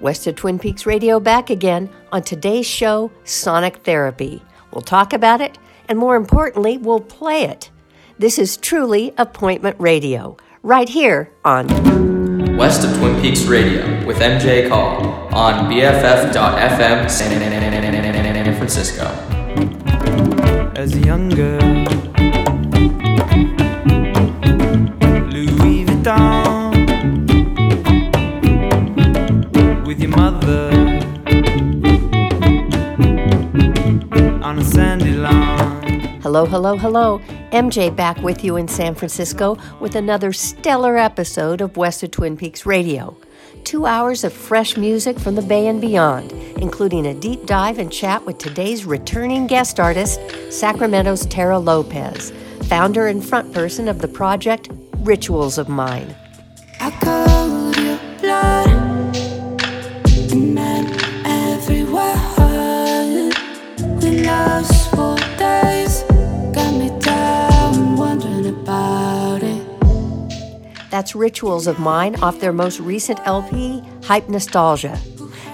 West of Twin Peaks Radio back again on today's show, Sonic Therapy. We'll talk about it, and more importantly, we'll play it. This is truly appointment radio, right here on West of Twin Peaks Radio with MJ Call on BFF.FM San Francisco. As a young girl, Louis Vuitton Hello, hello, hello. MJ back with you in San Francisco with another stellar episode of West of Twin Peaks Radio. Two hours of fresh music from the Bay and beyond, including a deep dive and chat with today's returning guest artist, Sacramento's Terra Lopez, founder and front person of the project Rituals of Mine. That's Rituals of Mine off their most recent LP, Hype Nostalgia.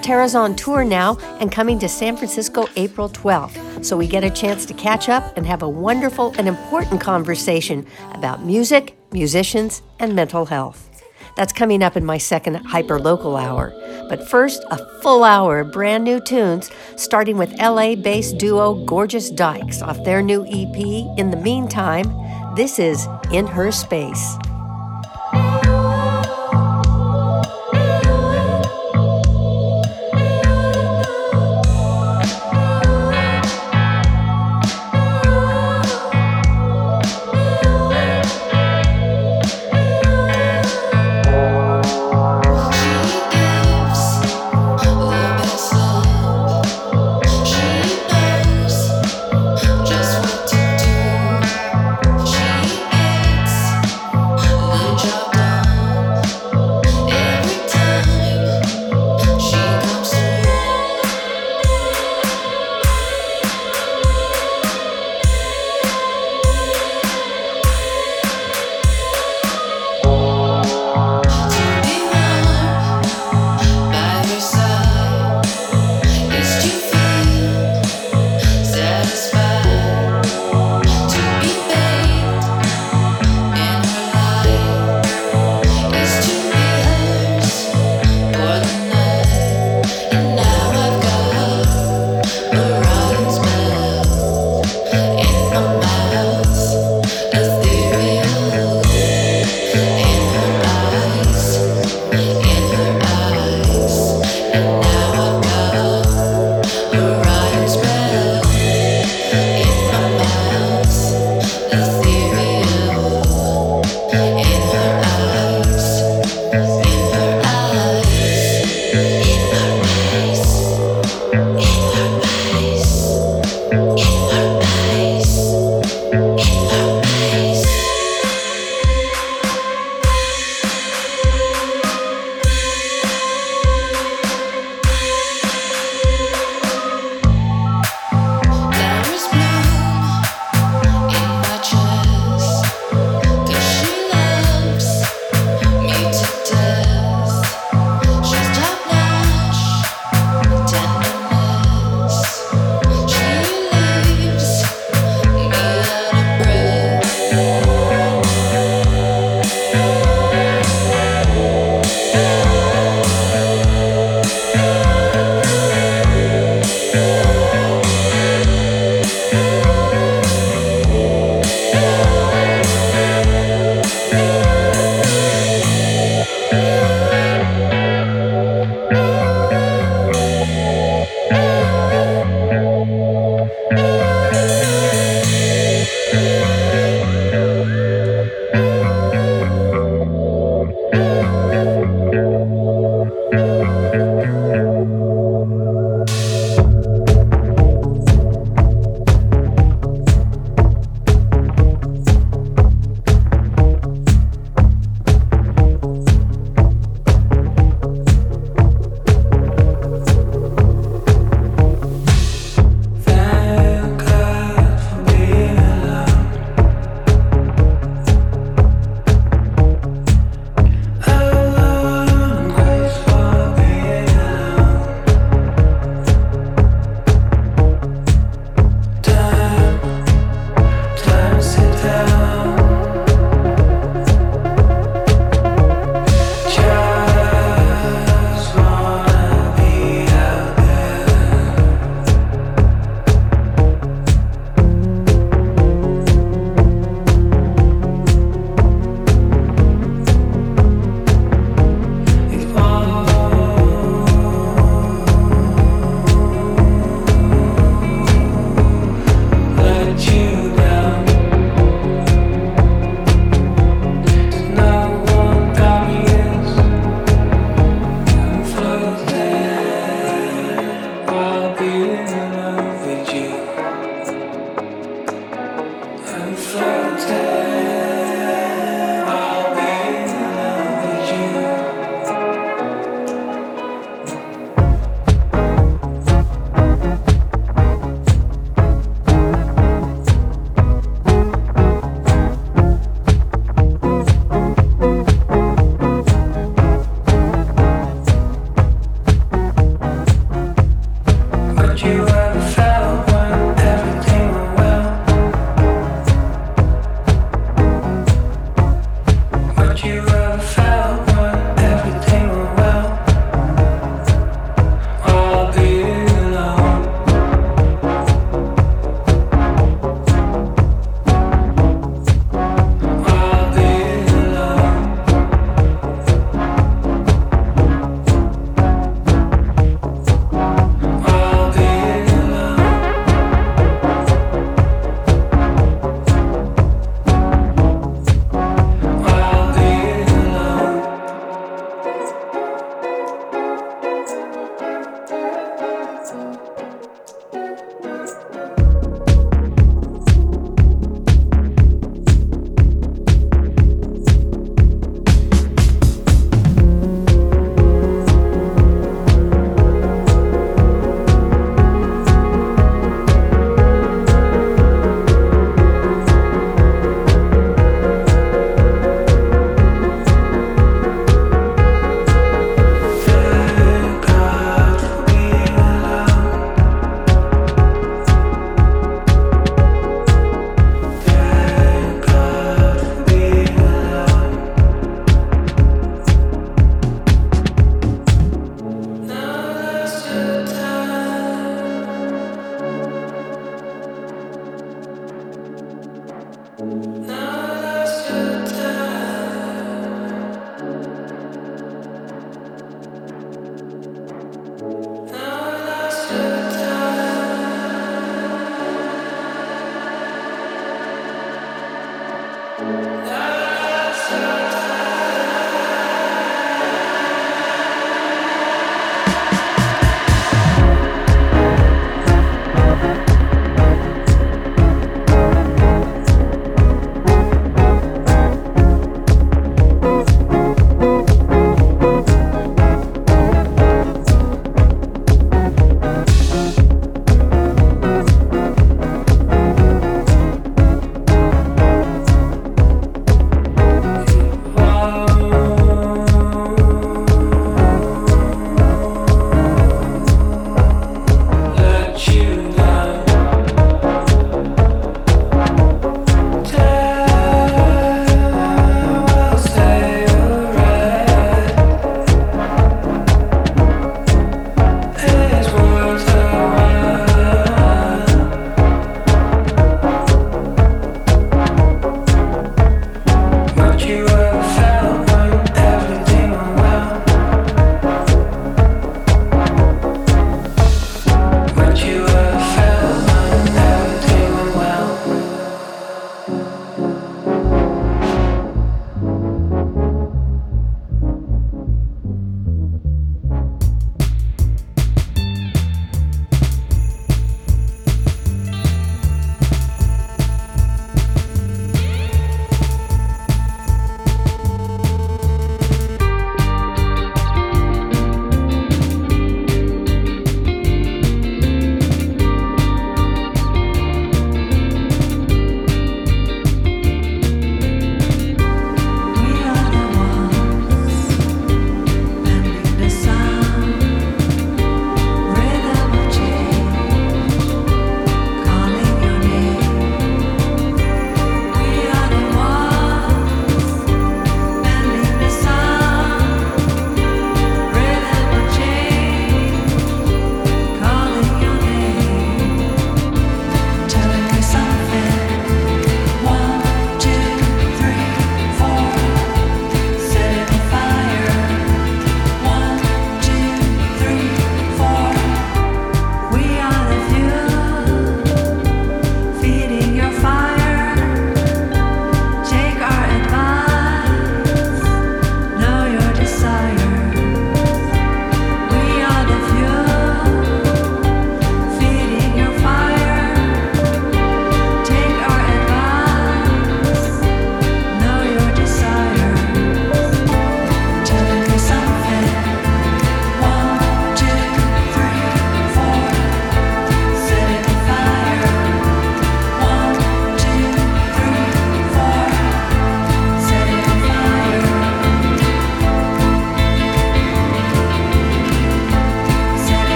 Terra's on tour now and coming to San Francisco April 12th, so we get a chance to catch up and have a wonderful and important conversation about music, musicians, and mental health. That's coming up in my second hyper local hour. But first, a full hour of brand new tunes, starting with LA based duo Gorgeous Dykes off their new EP. In the meantime, this is In Her Space. Just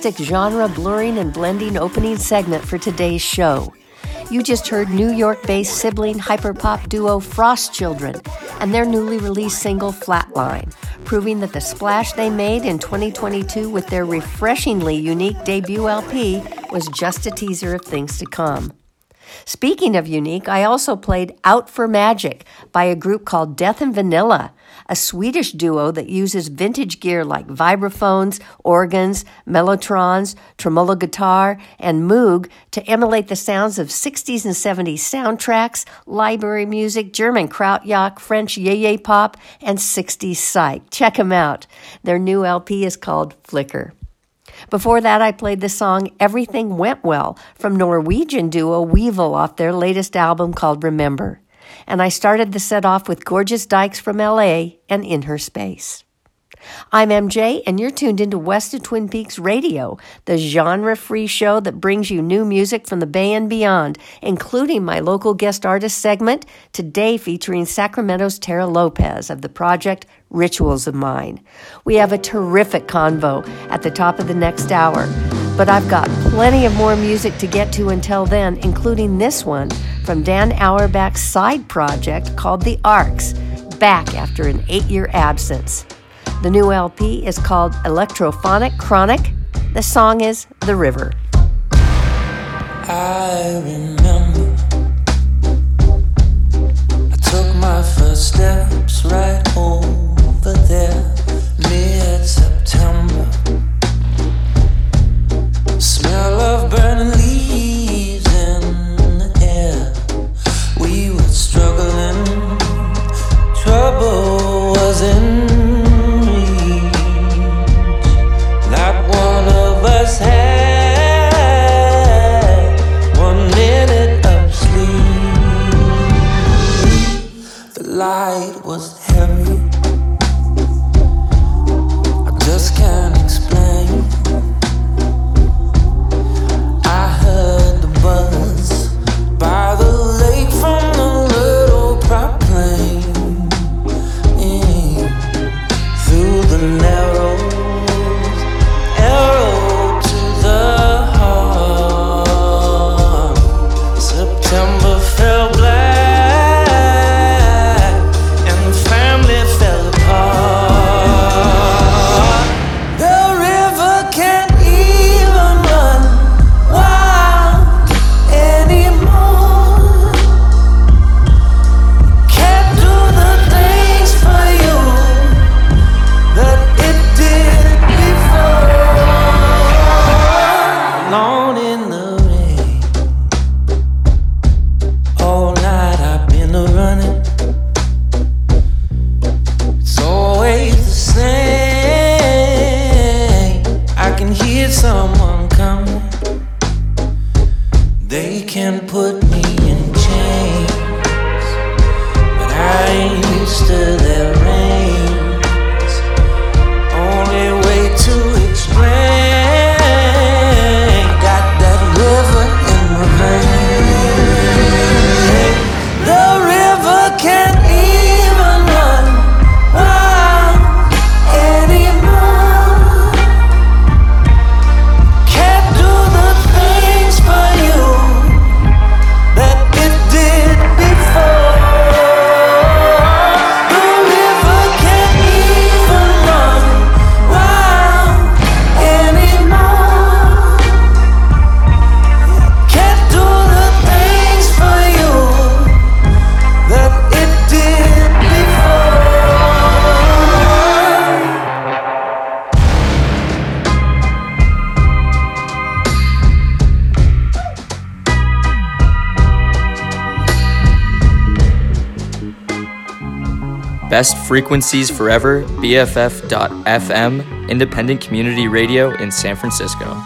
fantastic genre blurring and blending opening segment for today's show. You just heard New York based sibling hyperpop duo Frost Children and their newly released single Flatline, proving that the splash they made in 2022 with their refreshingly unique debut LP was just a teaser of things to come. Speaking of unique, I also played Out for Magic by a group called Death and Vanilla, a Swedish duo that uses vintage gear like vibraphones, organs, mellotrons, tremolo guitar, and moog to emulate the sounds of 60s and 70s soundtracks, library music, German Krautrock, French yeye pop, and 60s psych. Check them out. Their new LP is called Flicker. Before that, I played the song Everything Went Well from Norwegian duo Wevel off their latest album called Remember and I started the set off with Gorgeous Dykes from LA and In Her Space. I'm MJ, and you're tuned into West of Twin Peaks Radio, the genre free show that brings you new music from the Bay and beyond, including my local guest artist segment, today featuring Sacramento's Terra Lopez of the project Rituals of Mine. We have a terrific convo at the top of the next hour, but I've got plenty of more music to get to until then, including this one from Dan Auerbach's side project called The Arcs, back after an eight year absence. The new LP is called Electrophonic Chronic. The song is The River. I remember I took my first steps right over there light was frequencies forever, BFF.FM, independent community radio in San Francisco.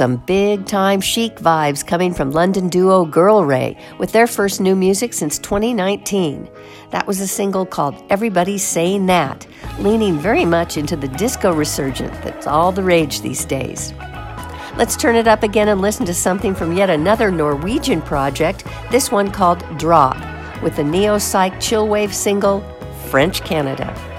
Some big time chic vibes coming from London duo Girl Ray with their first new music since 2019. That was a single called Everybody's Saying That, leaning very much into the disco resurgence that's all the rage these days. Let's turn it up again and listen to something from yet another Norwegian project, this one called Drape, with the neo psych chillwave single French Canada.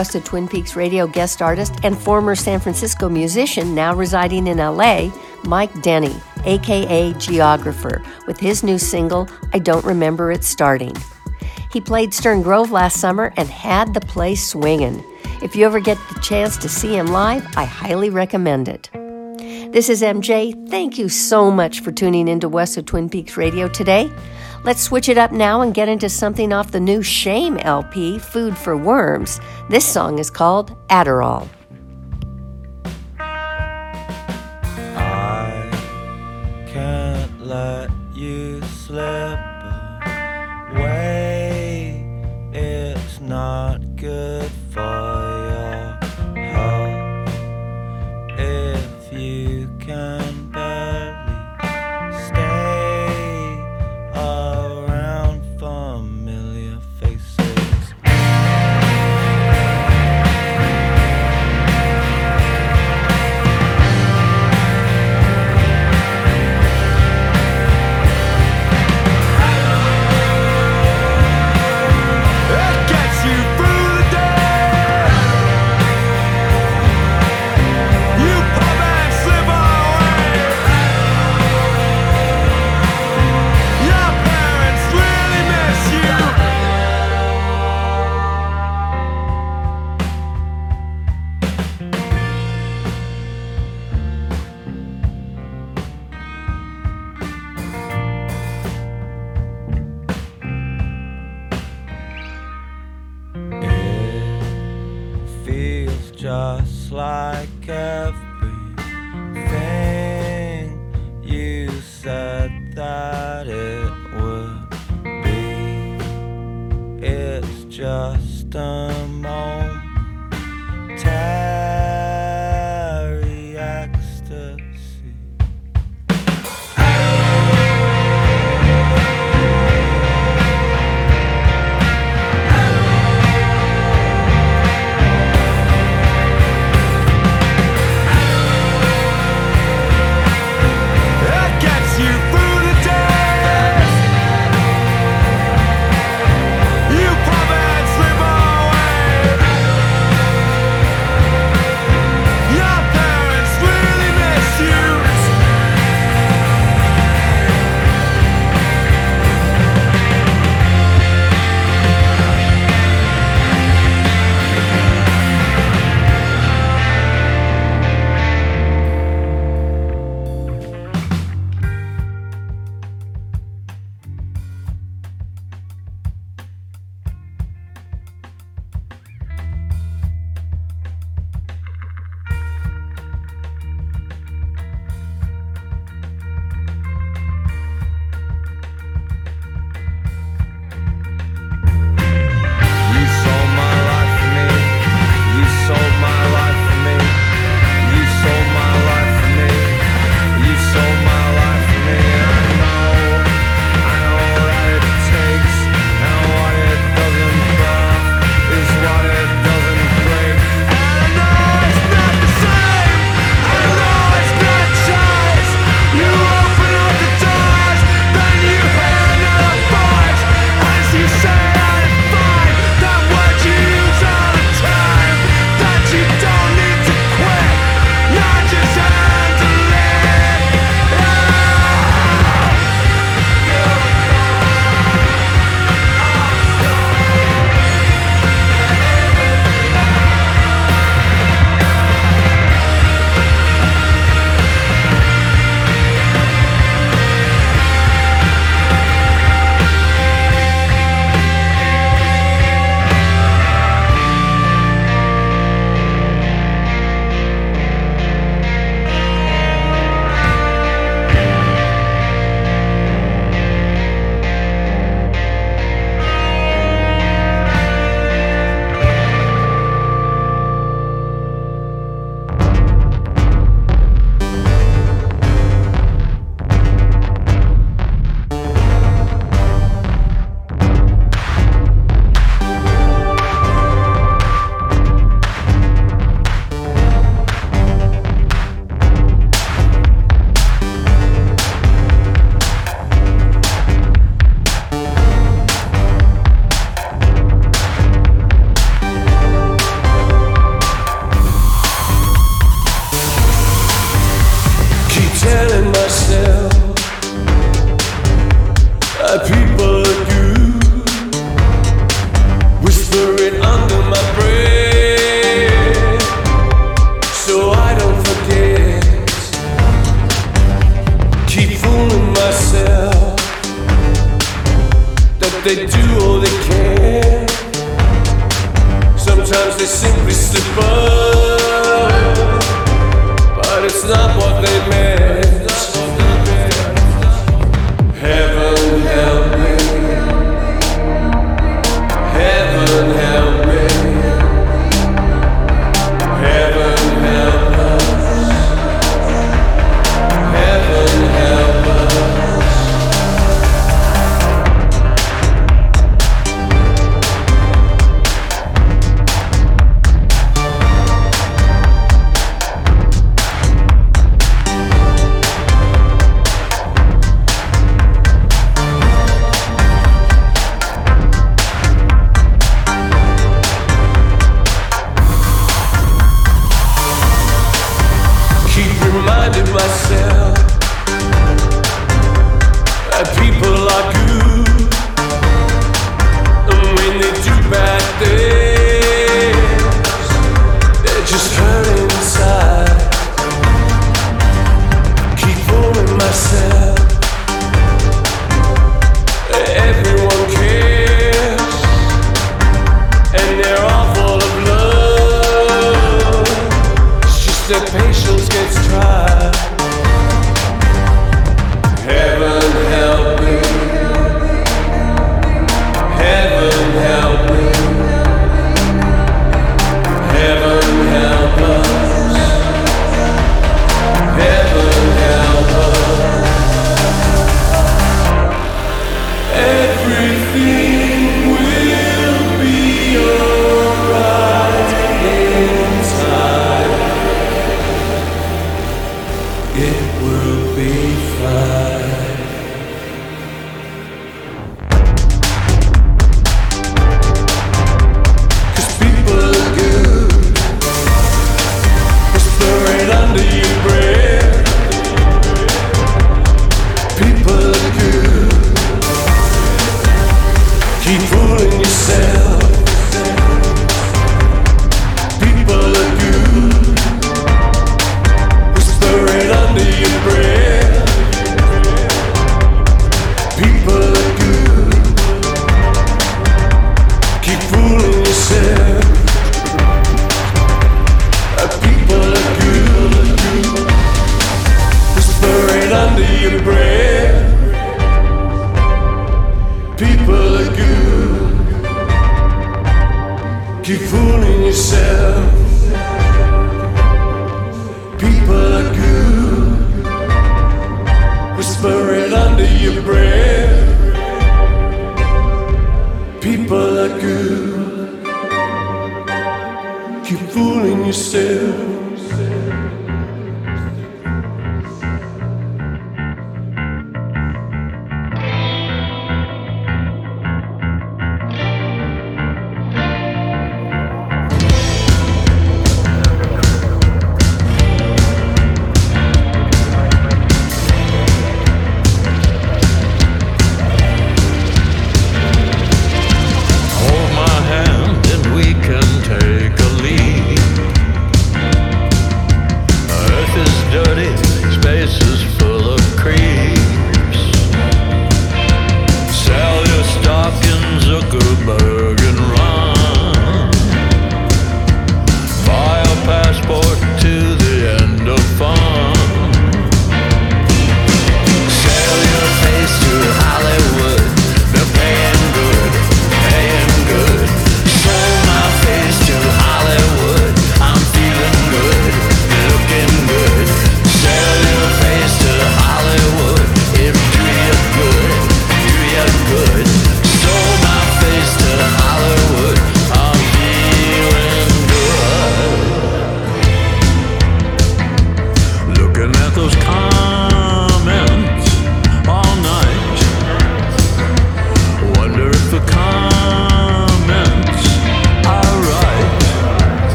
Of Twin Peaks radio guest artist and former San Francisco musician, now residing in LA, Mike Deni, aka Geographer, with his new single, I Don't Remember It Starting. He played Stern Grove last summer and had the place swinging. If you ever get the chance to see him live, I highly recommend it. This is MJ. Thank you so much for tuning into West of Twin Peaks Radio today. Let's switch it up now and get into something off the new Shame LP, Food for Worms. This song is called Adderall. I can't let you slip away. It's not good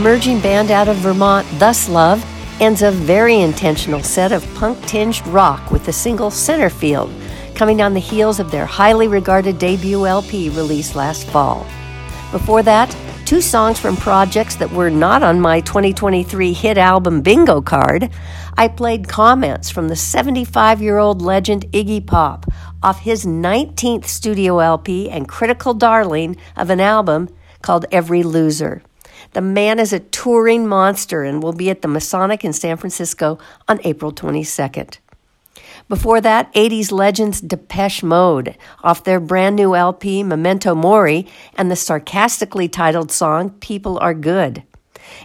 emerging band out of Vermont, Thus Love, ends a very intentional set of punk tinged rock with the single Centerfield, coming on the heels of their highly regarded debut LP released last fall. Before that, two songs from projects that were not on my 2023 hit album bingo card. I played comments from the 75 year old legend Iggy Pop off his 19th studio LP and critical darling of an album called Every Loser. The man is a touring monster and will be at the Masonic in San Francisco on April 22nd. Before that, 80s legends Depeche Mode off their brand new LP Memento Mori and the sarcastically titled song People Are Good.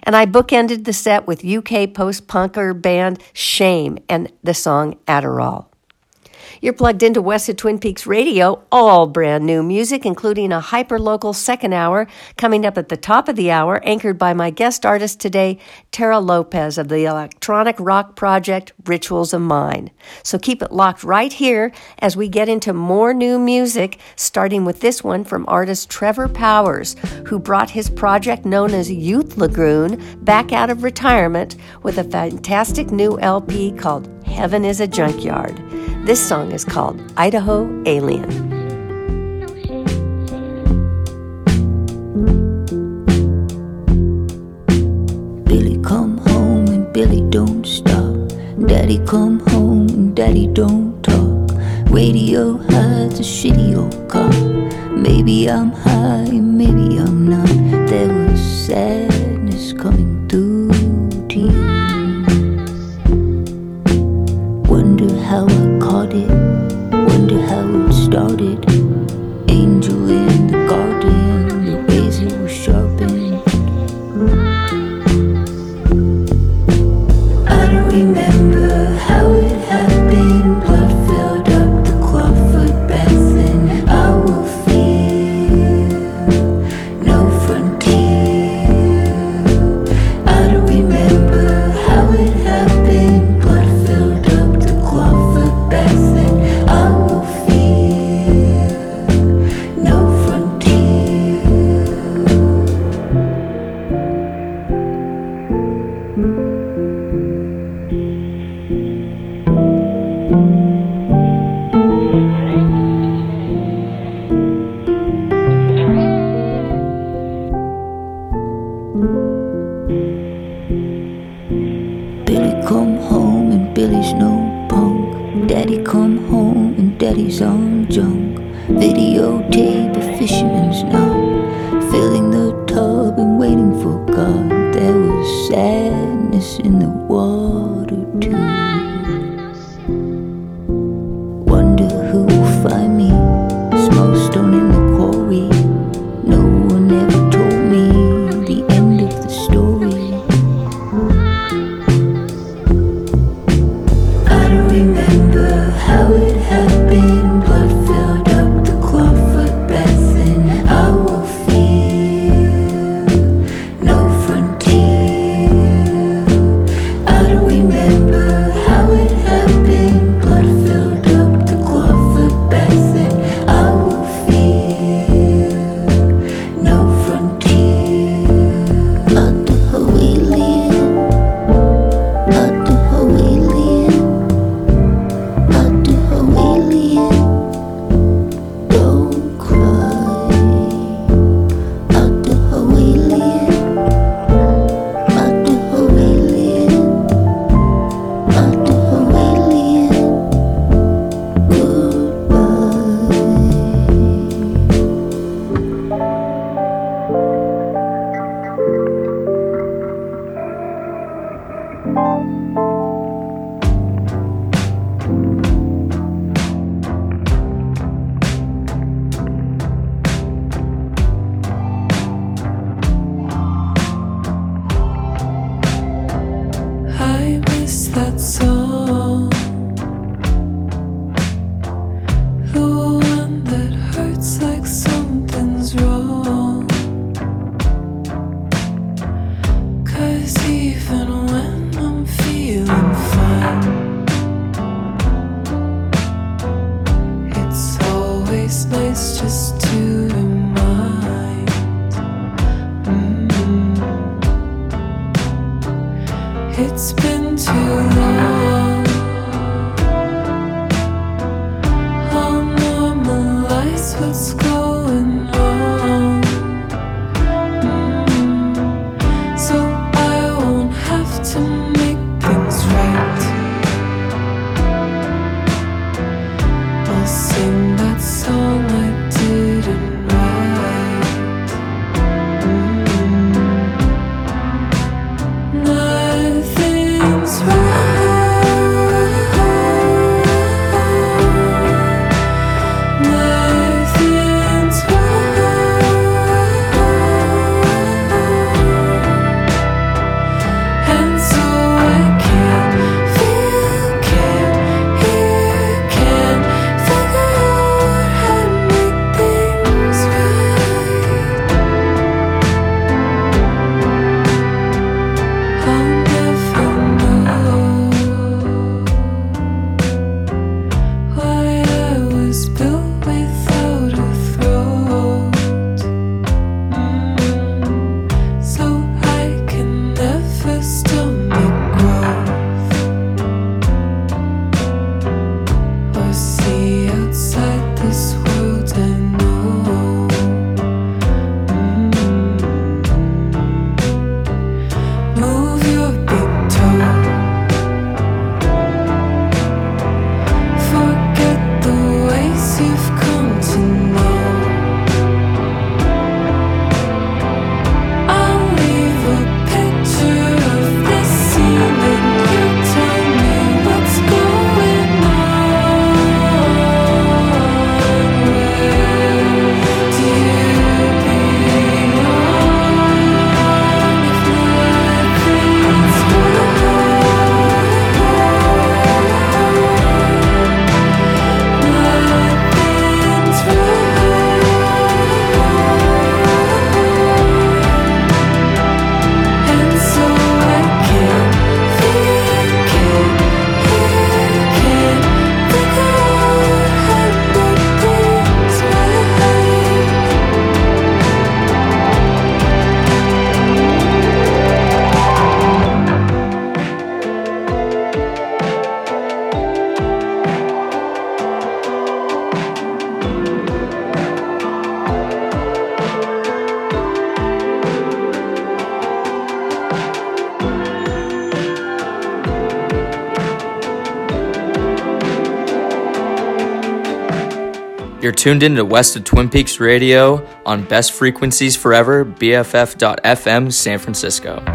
And I bookended the set with UK post punker band Shame and the song Adderall. You're plugged into West of Twin Peaks Radio, all brand new music, including a hyper local second hour coming up at the top of the hour, anchored by my guest artist today, Terra Lopez of the electronic rock project Rituals of Mine. So keep it locked right here as we get into more new music, starting with this one from artist Trevor Powers, who brought his project known as Youth Lagoon back out of retirement with a fantastic new LP called Heaven is a Junkyard. This song is called Idaho Alien. Billy come home and Billy don't stop. Daddy come home and Daddy don't talk. Radio has a shitty old car. Maybe I'm high, maybe I'm not. There was sadness coming how I caught it. Wonder how it started. Tuned in to West of Twin Peaks Radio on Best Frequencies Forever, BFF.FM, San Francisco.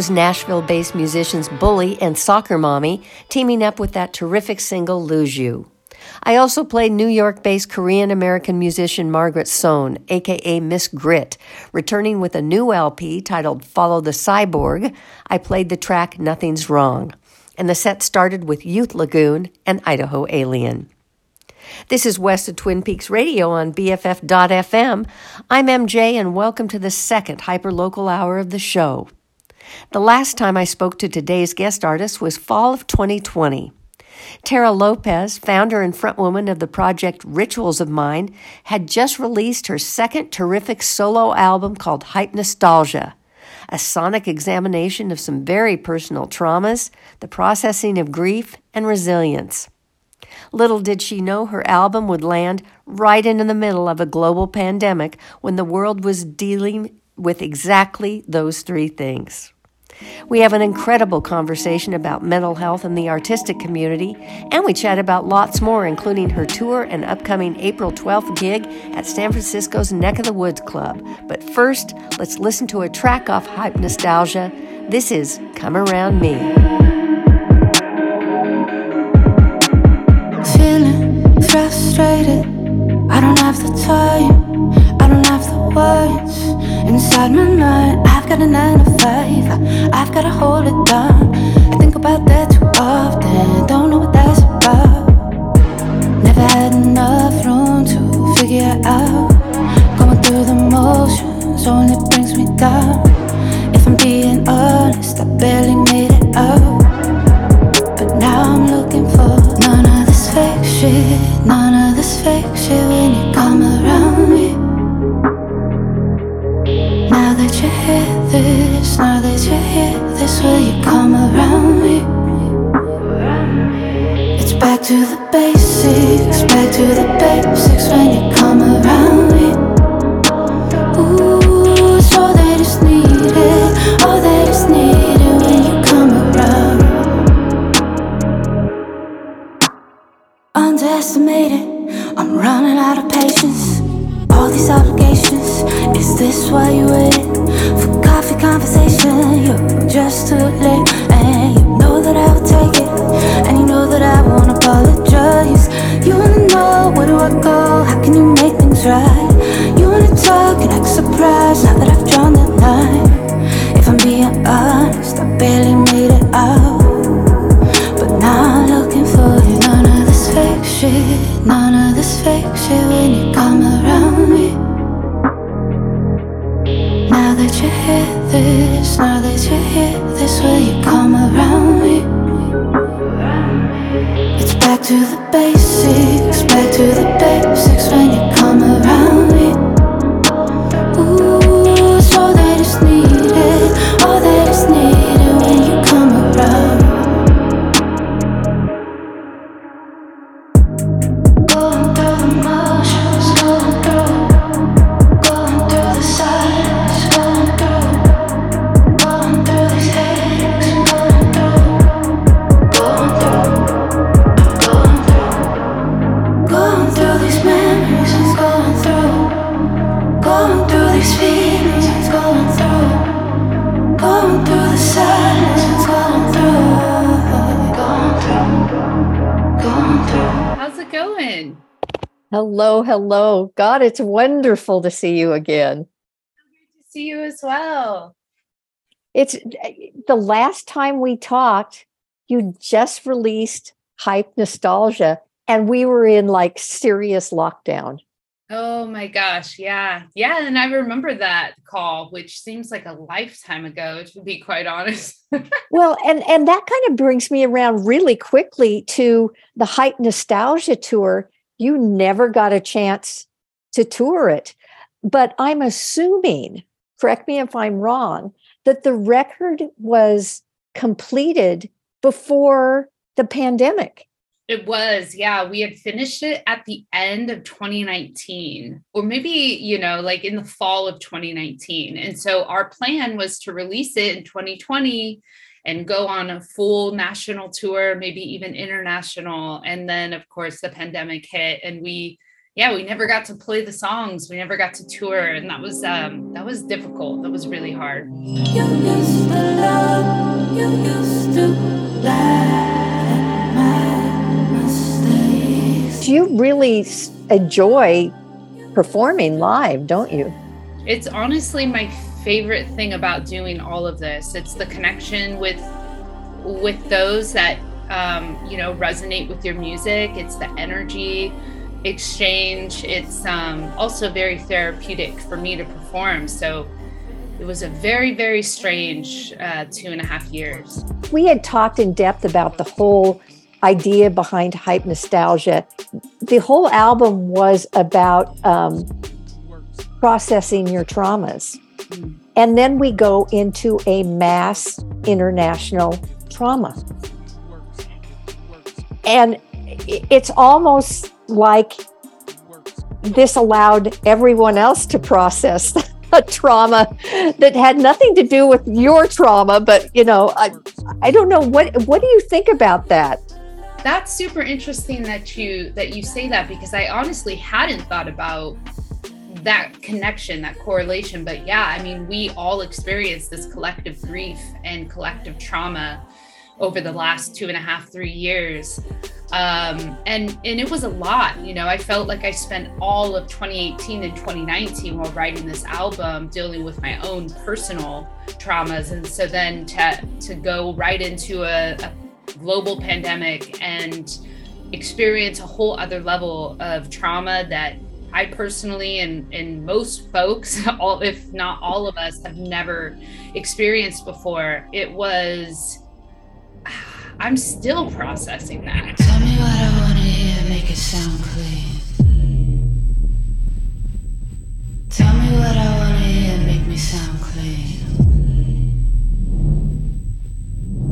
Was Nashville based musicians Bully and Soccer Mommy teaming up with that terrific single Lose You. I also played New York based Korean American musician Margaret Sohn, aka Miss Grit, returning with a new LP titled Follow the Cyborg. I played the track Nothing's Wrong. And the set started with Youth Lagoon and Idaho Alien. This is West of Twin Peaks Radio on BFF.FM. I'm MJ, and welcome to the second hyperlocal hour of the show. The last time I spoke to today's guest artist was fall of 2020. Terra Lopez, founder and frontwoman of the project Rituals of Mine, had just released her second terrific solo album called Hype Nostalgia, a sonic examination of some very personal traumas, the processing of grief, and resilience. Little did she know her album would land right into the middle of a global pandemic when the world was dealing with exactly those three things. We have an incredible conversation about mental health in the artistic community, and we chat about lots more, including her tour and upcoming April 12th gig at San Francisco's Neck of the Woods Club. But first, let's listen to a track off Hype Nostalgia. This is Come Around Me. Feeling frustrated, I don't have the time, I don't have the words inside my mind. Got a nine to five. I've gotta hold it down. I think about that too often. Don't know what that's about. Never had enough room to figure out. Going through the motions only brings me down. If I'm being honest, I barely made it out. But now I'm looking for none of this fake shit. None of this fake shit come around me. It's back to the basics, back to the basics when you come around me. Ooh, it's all that is needed, all that is needed when you come around. Underestimated, I'm running out of patience. All these obligations. Is this why you wait for coffee conversation? You're just too late, and you know that I will take it, and you know that I won't apologize. You wanna know where do I go? How can you make things right? It's wonderful to see you again. To see you as well. It's the last time we talked, you just released Hype Nostalgia, and we were in like serious lockdown. Oh my gosh. Yeah. Yeah. And I remember that call, which seems like a lifetime ago, to be quite honest. Well, and and that kind of brings me around really quickly to the Hype Nostalgia tour. You never got a chance to tour it, but I'm assuming, correct me if I'm wrong, that the record was completed before the pandemic. It was, yeah. We had finished it at the end of 2019, or maybe, you know, like in the fall of 2019. And so our plan was to release it in 2020 and go on a full national tour, maybe even international. And then, of course, the pandemic hit, and we, yeah, we never got to play the songs. We never got to tour, and that was um that was difficult. That was really hard. You used to love, you used to laugh my mistakes. You really enjoy performing live, don't you? It's honestly my favorite thing about doing all of this. It's the connection with with those that um, you know resonate with your music. It's the energy exchange. It's um, also very therapeutic for me to perform. So it was a very very strange uh, two and a half years. We had talked in depth about the whole idea behind hype nostalgia. The whole album was about um, processing your traumas. And then we go into a mass international trauma. And it's almost like this allowed everyone else to process a trauma that had nothing to do with your trauma but you know i i don't know what what do you think about that That's super interesting that you that you say that because I honestly hadn't thought about that connection, that correlation. But yeah, I mean, we all experience this collective grief and collective trauma over the last two and a half, three years. Um, and and it was a lot, you know. I felt like I spent all of 2018 and 2019 while writing this album dealing with my own personal traumas, and so then to to go right into a, a global pandemic and experience a whole other level of trauma that I personally and and most folks, all if not all of us, have never experienced before. It was. I'm still processing that. Tell me what I wanna hear, make it sound clean. Tell me what I wanna hear, make me sound clean.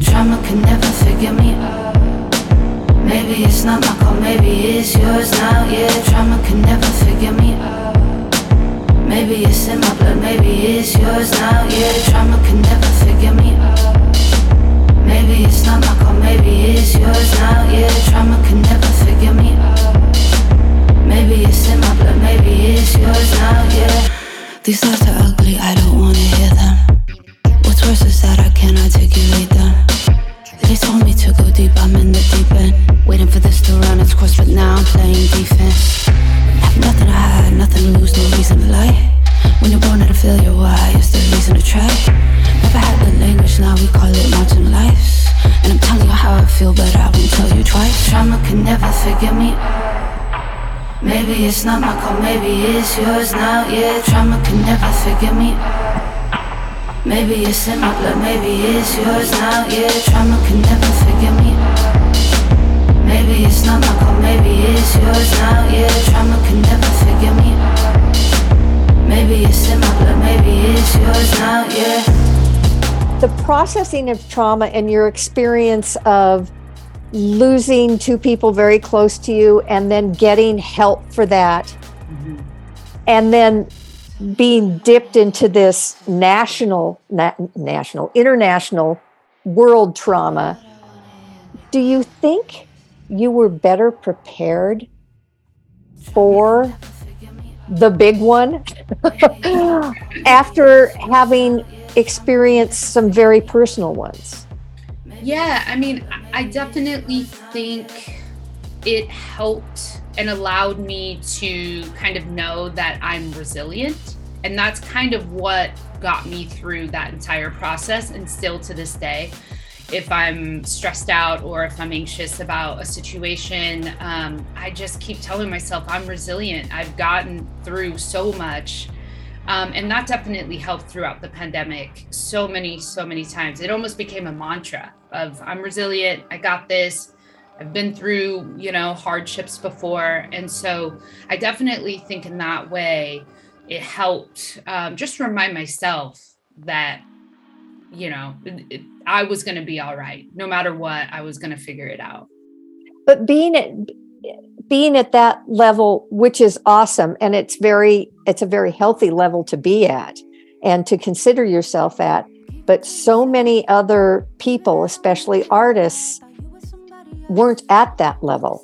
Trauma can never figure me out. Maybe it's not my call, maybe it's yours now. Yeah, trauma can never figure me out. Maybe it's in my blood, maybe it's yours now. Yeah, trauma can never figure me. Maybe it's not my call, maybe it's yours now. Yeah, trauma can never figure me out. Maybe it's in my blood, maybe it's yours now, yeah. These thoughts are ugly, I don't wanna hear them. What's worse is that I can't articulate them. They told me to go deep, I'm in the deep end. Waiting for this to run its course, but now I'm playing defense. Have nothing to hide, nothing to lose, no reason to lie. When you're born at a failure, why is there reason to try? Never had the language, now we call it mountain life. And I'm telling you how I feel, but I won't tell you twice. Trauma can never forgive me. Maybe it's not my call, maybe it's yours now. Yeah, trauma can never forgive me. Maybe it's in my blood, maybe it's yours now. Yeah, trauma can never forgive me. Maybe it's not my call, maybe it's yours now. Yeah, trauma can never forgive me. Maybe it's in my blood, maybe it's yours now. Yeah. The processing of trauma and your experience of losing two people very close to you and then getting help for that mm-hmm. and then being dipped into this national na- national international world trauma do you think you were better prepared for the big one after having experienced some very personal ones Yeah, I mean, I- definitely think it helped and allowed me to kind of know that I'm resilient. And that's kind of what got me through that entire process. And still to this day, if I'm stressed out or if I'm anxious about a situation, um, I just keep telling myself I'm resilient. I've gotten through so much. Um, and that definitely helped throughout the pandemic so many, so many times. It almost became a mantra of I'm resilient, I got this. I've been through, you know, hardships before. And so I definitely think in that way, it helped um, just remind myself that, you know, it, it, I was going to be all right. No matter what, I was going to figure it out. but being at being at that level which is awesome and it's very it's a very healthy level to be at and to consider yourself at but so many other people especially artists weren't at that level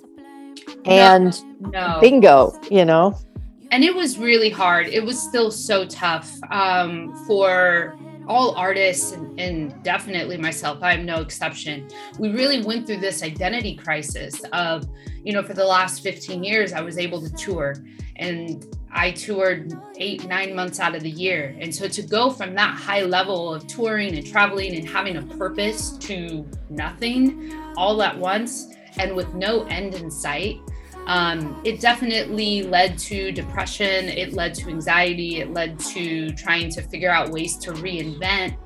and No. bingo you know and it was really hard it was still so tough um, for all artists and, and definitely myself i'm no exception. We really went through this identity crisis of you know for the last 15 years i was able to tour. And i toured eight nine months out of the year. And so to go from that high level of touring and traveling and having a purpose to nothing all at once and with no end in sight um, it definitely led to depression it led to anxiety it led to trying to figure out ways to reinvent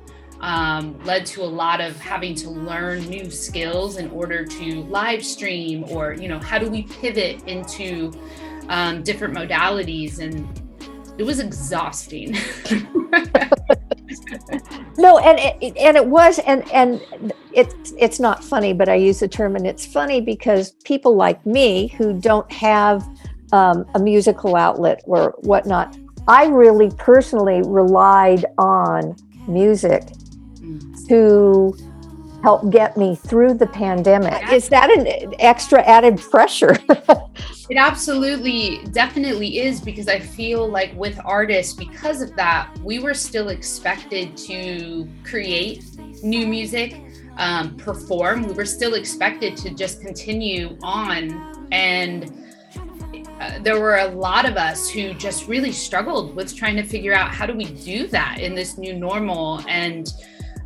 um, led to a lot of having to learn new skills in order to live stream or you know how do we pivot into um, different modalities? And it was exhausting no and it, and it was and and it it's not funny but i use the term and it's funny because people like me who don't have um, a musical outlet or whatnot i really personally relied on music to help get me through the pandemic is that an extra added pressure It absolutely, definitely is because I feel like with artists, because of that, we were still expected to create new music, um, perform. We were still expected to just continue on. And uh, there were a lot of us who just really struggled with trying to figure out how do we do that in this new normal. And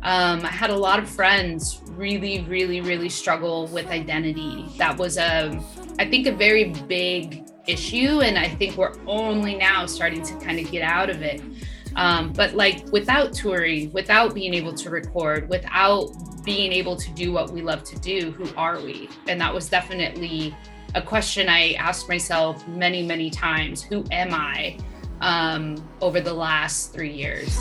um, I had a lot of friends really, really, really struggle with identity. That was a, I think, a very big issue, and I think we're only now starting to kind of get out of it. Um, but like without touring, without being able to record, without being able to do what we love to do, who are we? And that was definitely a question I asked myself many, many times. Who am I? Um, over the last three years.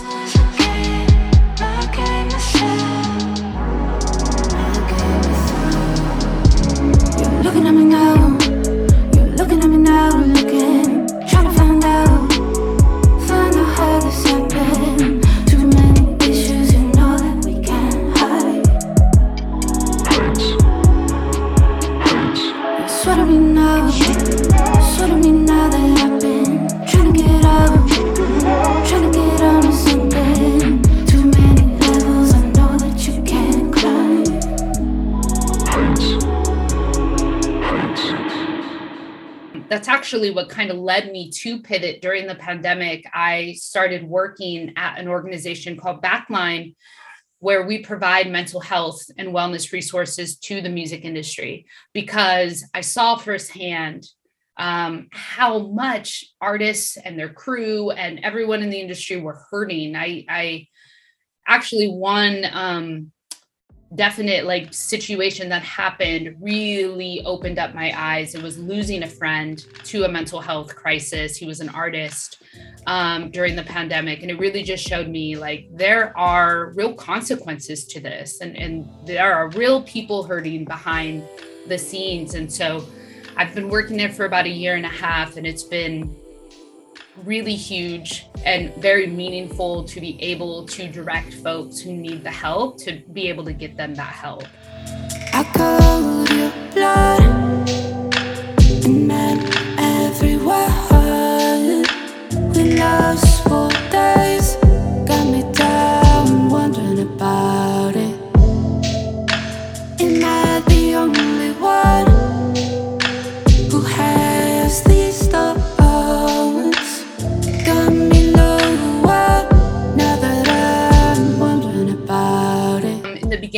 Looking at me now, actually what kind of led me to pivot during the pandemic. I started working at an organization called Backline, where we provide mental health and wellness resources to the music industry because I saw firsthand um, how much artists and their crew and everyone in the industry were hurting. I, I actually won um, definite like situation that happened really opened up my eyes. It was losing a friend to a mental health crisis. He was an artist um, during the pandemic, and it really just showed me like there are real consequences to this, and and there are real people hurting behind the scenes. And so, I've been working there for about a year and a half, and it's been really huge and very meaningful to be able to direct folks who need the help to be able to get them that help. Blood everywhere. We lost days,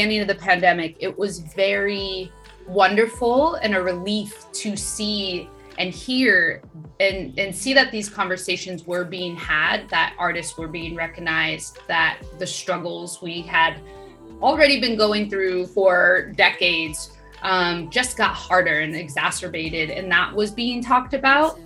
beginning of the pandemic, it was very wonderful and a relief to see and hear and and see that these conversations were being had that artists were being recognized that the struggles we had already been going through for decades um, just got harder and exacerbated and that was being talked about.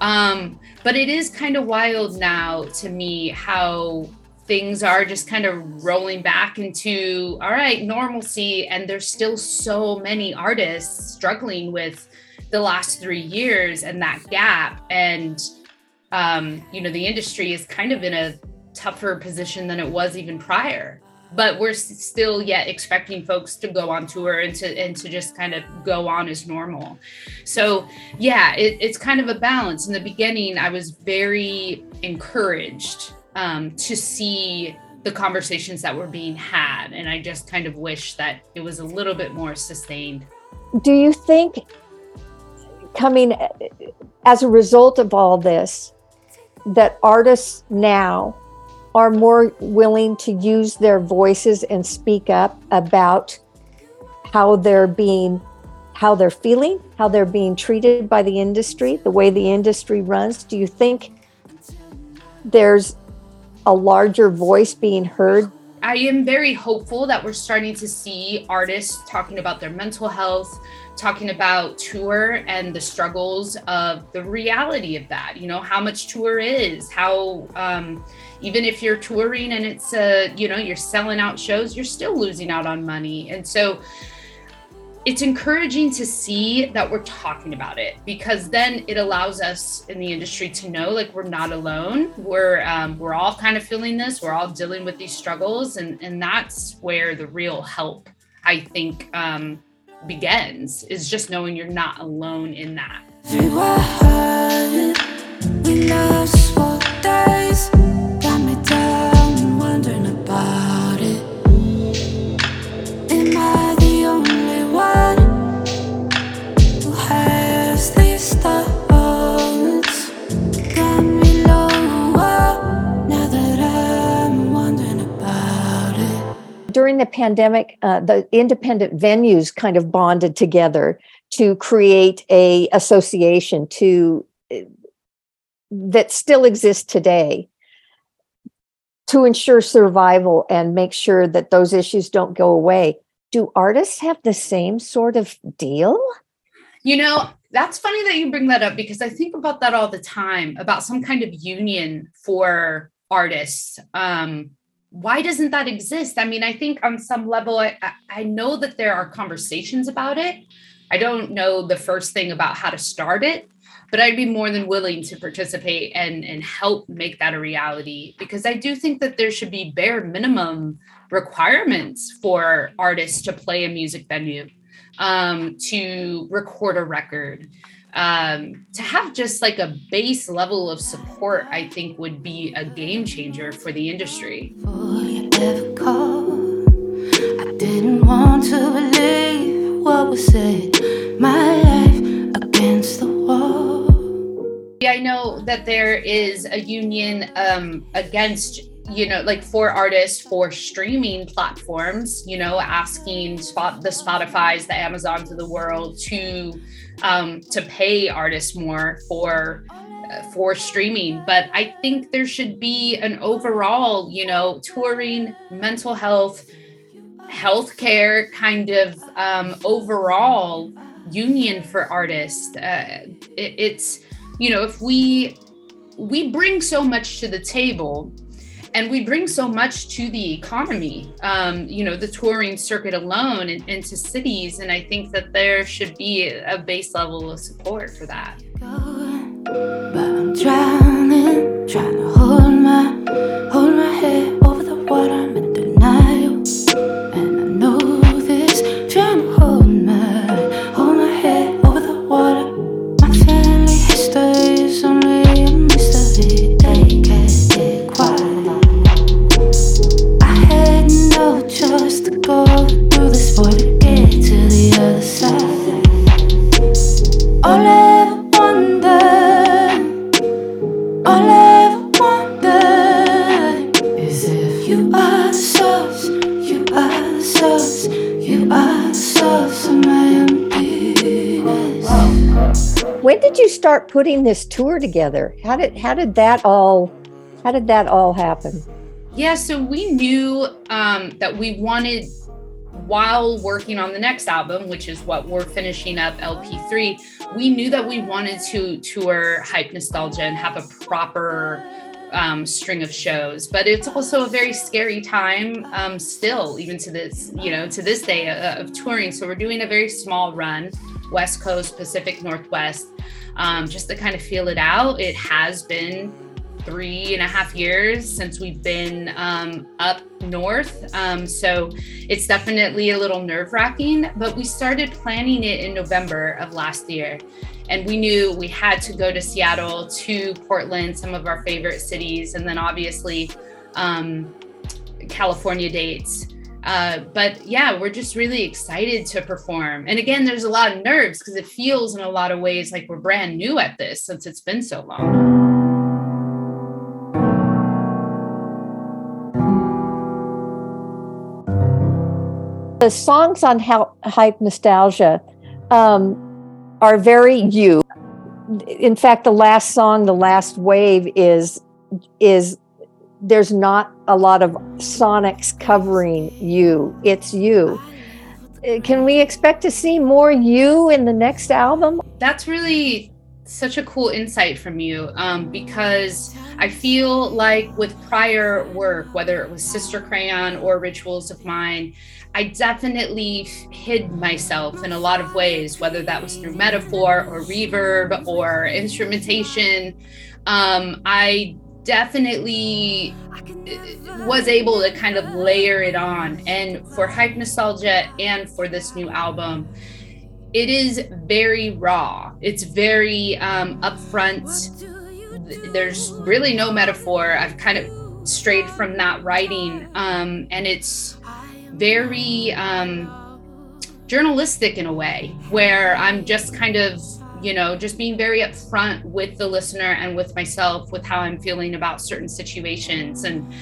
Um, but it is kind of wild now to me how things are just kind of rolling back into all right normalcy. And there's still so many artists struggling with the last three years and that gap. And um, you know the industry is kind of in a tougher position than it was even prior. But we're still yet expecting folks to go on tour and to and to just kind of go on as normal. So yeah it, it's kind of a balance. In the beginning i was very encouraged um, to see the conversations that were being had. And i just kind of wish that it was a little bit more sustained. Do you think coming as a result of all this that artists now are more willing to use their voices and speak up about how they're being how they're feeling how they're being treated by the industry the way the industry runs? Do you think there's a larger voice being heard I am very hopeful that we're starting to see artists talking about their mental health, talking about tour and the struggles of the reality of that. You know, how much tour is, how um, even if you're touring and it's a, you know, you're selling out shows, you're still losing out on money. And so it's encouraging to see that we're talking about it because then it allows us in the industry to know like we're not alone. We're um, we're all kind of feeling this. We're all dealing with these struggles and and that's where the real help i think um, begins is just knowing you're not alone in that during the pandemic, uh, the independent venues kind of bonded together to create a association to uh, that still exists today to ensure survival and make sure that those issues don't go away. Do artists have the same sort of deal? You know, that's funny that you bring that up because I think about that all the time about some kind of union for artists. Um, why doesn't that exist? I mean, I think on some level, I, I- know that there are conversations about it. I don't know the first thing about how to start it, but I'd be more than willing to participate and, and help make that a reality because I do think that there should be bare minimum requirements for artists to play a music venue um, to record a record um, to have just like a base level of support i think would be a game changer for the industry Before you ever called, I didn't want to believe what was said. My life against the wall. I know that there is a union um, against you know like for artists for streaming platforms you know asking spot the spotify's the amazons of the world to um, to pay artists more for uh, for streaming. But i think there should be an overall you know touring mental health healthcare kind of um, overall union for artists. Uh, it, it's you know if we we bring so much to the table and we bring so much to the economy um, you know the touring circuit alone and into cities and i think that there should be a base level of support for that But I'm drowning, trying to hold my, hold my head over the water. Did you start putting this tour together? How did how did that all how did that all happen? Yeah, so we knew um, that we wanted, while working on the next album, which is what we're finishing up, LP3, we knew that we wanted to tour Hype Nostalgia and have a proper um, string of shows. But it's also a very scary time um, still, even to this, you know, to this day uh, of touring. So we're doing a very small run, West Coast, Pacific Northwest, um, just to kind of feel it out. It has been three and a half years since we've been um, up north. Um, so it's definitely a little nerve wracking, but we started planning it in November of last year. And we knew we had to go to Seattle, to Portland, some of our favorite cities, and then obviously um, California dates. Uh, but yeah, we're just really excited to perform. And again, there's a lot of nerves because it feels in a lot of ways like we're brand new at this since it's been so long. The songs on Hype Nostalgia um, are very you. In fact, the last song, "The Last Wave," is is there's not a lot of sonics covering you. It's you. Uh, Can we expect to see more you in the next album? That's really such a cool insight from you um, because I feel like with prior work, whether it was Sister Crayon or Rituals of Mine, I definitely hid myself in a lot of ways, whether that was through metaphor or reverb or instrumentation. Um, I definitely was able to kind of layer it on. And for Hype Nostalgia and for this new album, it is very raw. It's very um, upfront. There's really no metaphor. I've kind of strayed from that writing, um, and it's very um, journalistic in a way, where I'm just kind of, you know, just being very upfront with the listener and with myself with how I'm feeling about certain situations, and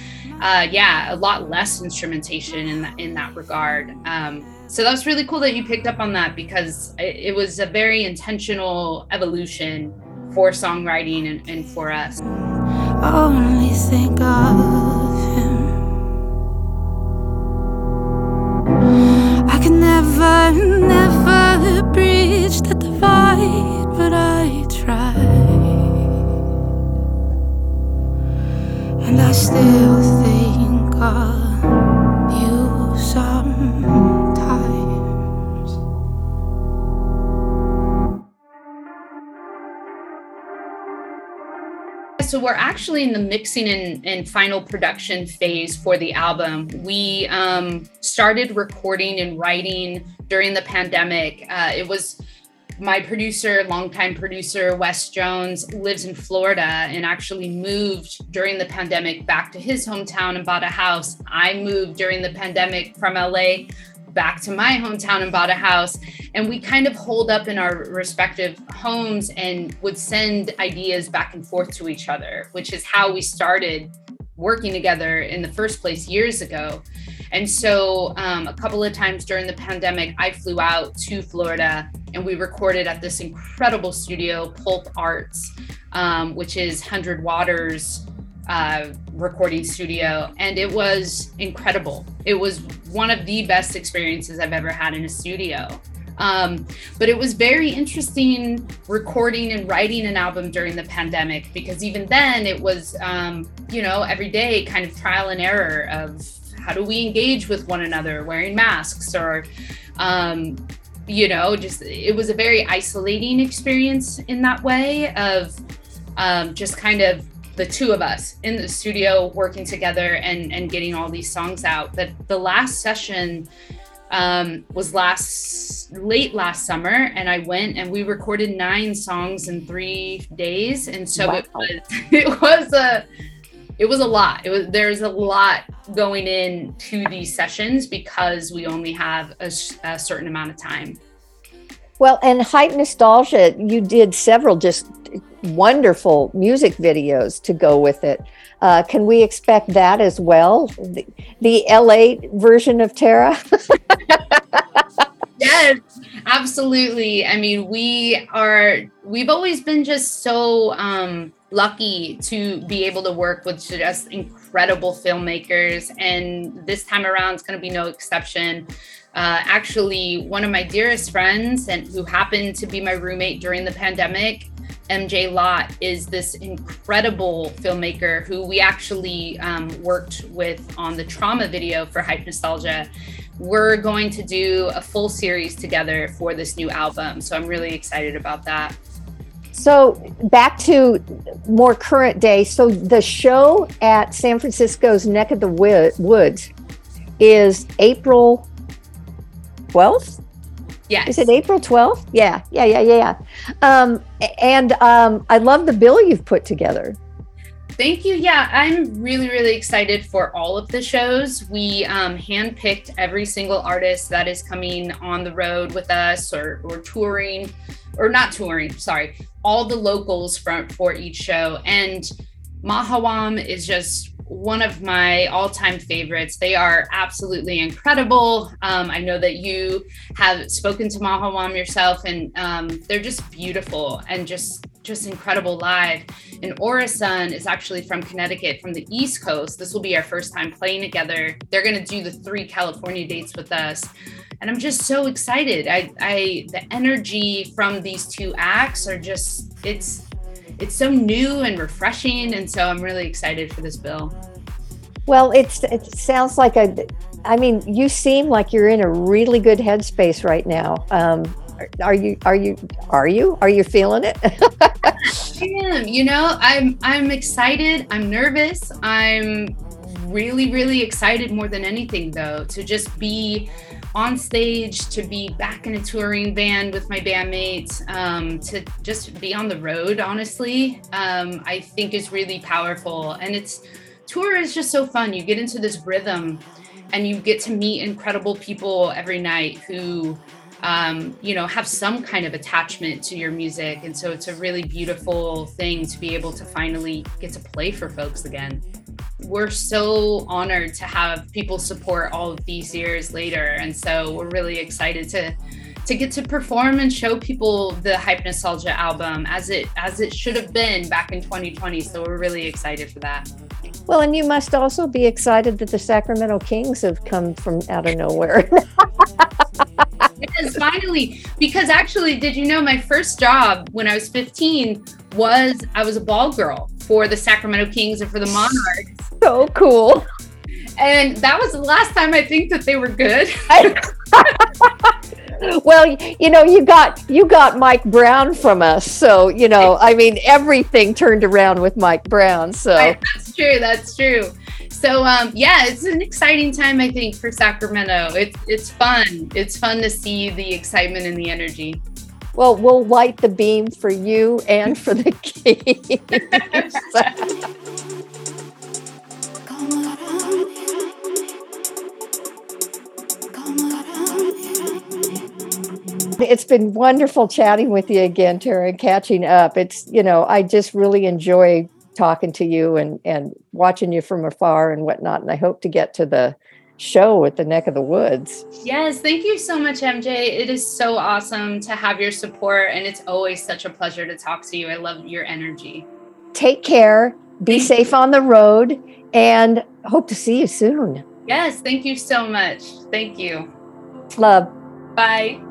uh, yeah, a lot less instrumentation in that, in that regard. Um, so that was really cool that you picked up on that because it, it was a very intentional evolution for songwriting and, and for us. So we're actually in the mixing and, and final production phase for the album. We um, started recording and writing during the pandemic. Uh, it was my producer, longtime producer, Wes Jones, lives in Florida and actually moved during the pandemic back to his hometown and bought a house. I moved during the pandemic from LA back to my hometown and bought a house. and we kind of hold up in our respective homes and would send ideas back and forth to each other, which is how we started working together in the first place years ago. And so, um, a couple of times during the pandemic, I flew out to Florida and we recorded at this incredible studio, Pulp Arts, um, which is 100 Waters uh, recording studio. And it was incredible. It was one of the best experiences I've ever had in a studio. Um, but it was very interesting recording and writing an album during the pandemic because even then it was, um, you know, every day kind of trial and error of how do we engage with one another wearing masks or, um, you know, just it was a very isolating experience in that way of um, just kind of the two of us in the studio working together and and getting all these songs out. But the last session um, was last late last summer, and I went and we recorded nine songs in three days, and so wow. it was it was a it was a lot. It was there's a lot going in to these sessions because we only have a, a certain amount of time. Well, and hype nostalgia, you did several just wonderful music videos to go with it. Uh, can we expect that as well? The, the LA version of Terra? yes, absolutely. I mean, we are, we've always been just so um, lucky to be able to work with just incredible filmmakers. And this time around, it's going to be no exception. Uh, actually, one of my dearest friends, and who happened to be my roommate during the pandemic, MJ Lott is this incredible filmmaker who we actually um, worked with on the trauma video for Hype Nostalgia. We're going to do a full series together for this new album. So I'm really excited about that. So back to more current day. So the show at San Francisco's Neck of the Woods is April 12th. Yeah. Is it April 12th? Yeah, yeah, yeah, yeah. Um, and um, I love the bill you've put together. Thank you. Yeah, I'm really, really excited for all of the shows. We um, handpicked every single artist that is coming on the road with us or, or touring, or not touring, sorry, all the locals for, for each show. And Mahawam is just one of my all-time favorites. They are absolutely incredible. Um, I know that you have spoken to Mahawam yourself, and um, they're just beautiful and just just incredible live. And Orasun is actually from Connecticut, from the East Coast. This will be our first time playing together. They're going to do the three California dates with us. And I'm just so excited. I, I, the energy from these two acts are just, it's it's so new and refreshing. And so I'm really excited for this bill. Well, it's it sounds like a. I mean, you seem like you're in a really good headspace right now. Um, are you? Are you? Are you? Are you feeling it? I am. You know, I'm. I'm excited. I'm nervous. I'm really, really excited more than anything, though, to just be on stage, to be back in a touring band with my bandmates, um, to just be on the road, honestly, um, I think is really powerful. And it's tour is just so fun. You get into this rhythm and you get to meet incredible people every night who um, you know have some kind of attachment to your music and so it's a really beautiful thing to be able to finally get to play for folks again we're so honored to have people support all of these years later. And so we're really excited to to get to perform and show people the Hype Nostalgia album as it as it should have been back in 2020. So we're really excited for that. Well, and you must also be excited that the Sacramento Kings have come from out of nowhere. yes, finally. Because actually, did you know my first job when I was 15 was I was a ball girl for the Sacramento Kings and for the Monarchs so cool. And that was the last time I think that they were good. well, you know, you got you got Mike Brown from us, so you know, I mean, everything turned around with Mike Brown. So that's true. That's true. So um, yeah, it's an exciting time I think for Sacramento. It's it's fun. It's fun to see the excitement and the energy. Well, we'll light the beam for you and for the Kings. It's been wonderful chatting with you again, Terra, and catching up. It's, you know, I just really enjoy talking to you and, and watching you from afar and whatnot. And I hope to get to the show at the neck of the woods. Yes, thank you so much, MJ. It is so awesome to have your support, and it's always such a pleasure to talk to you. I love your energy. Take care, be safe on the road, and hope to see you soon. Yes, thank you so much. Thank you. Love. Bye.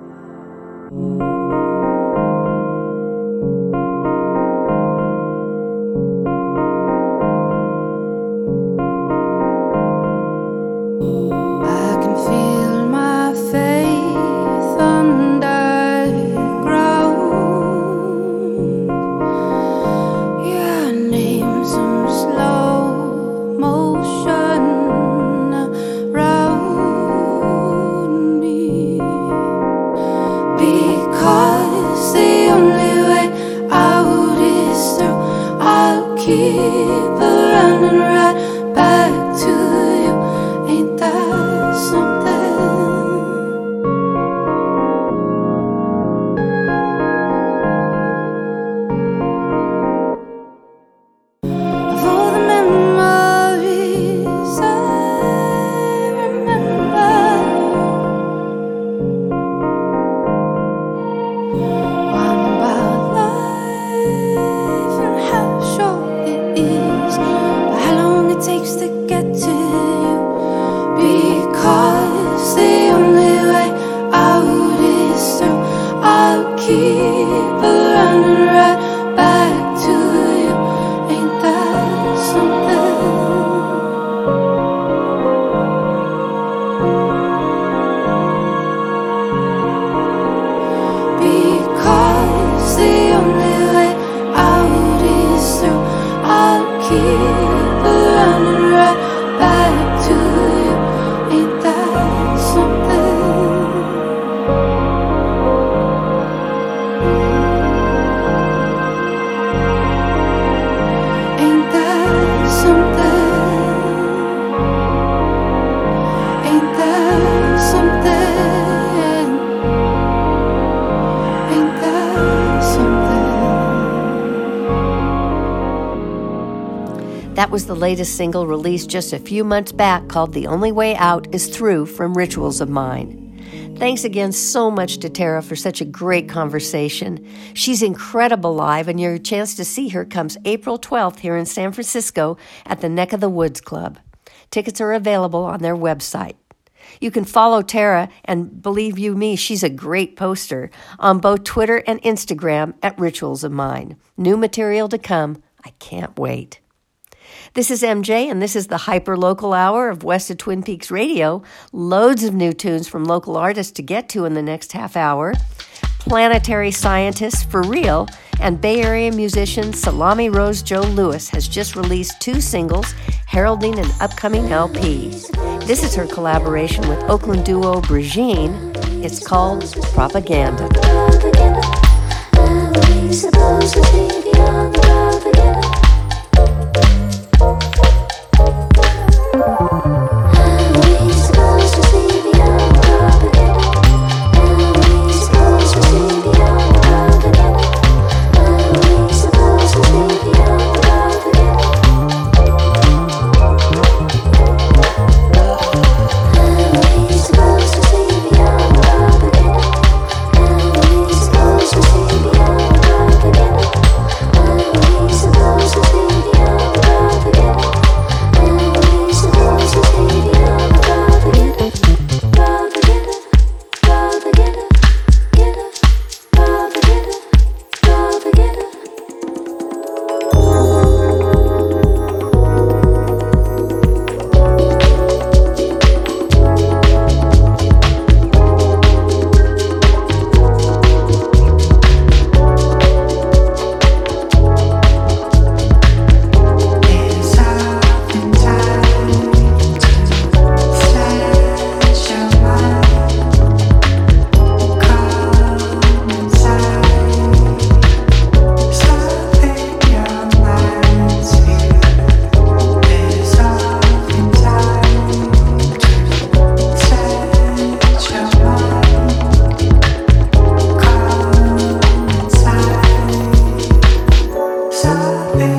Was the latest single released just a few months back called The Only Way Out Is Through from Rituals of Mine. Thanks again so much to Terra for such a great conversation. She's incredible live, and your chance to see her comes April 12th here in San Francisco at the Neck of the Woods Club. Tickets are available on their website. You can follow Terra, and believe you me, she's a great poster on both Twitter and Instagram at Rituals of Mine. New material to come. I can't wait. This is MJ, and this is the hyper local hour of West of Twin Peaks Radio. Loads of new tunes from local artists to get to in the next half hour. Planetary scientists for real, and Bay Area musician Salami Rose Joe Louis has just released two singles heralding an upcoming LP. This is her collaboration with Oakland duo Brigitte. It's called Propaganda.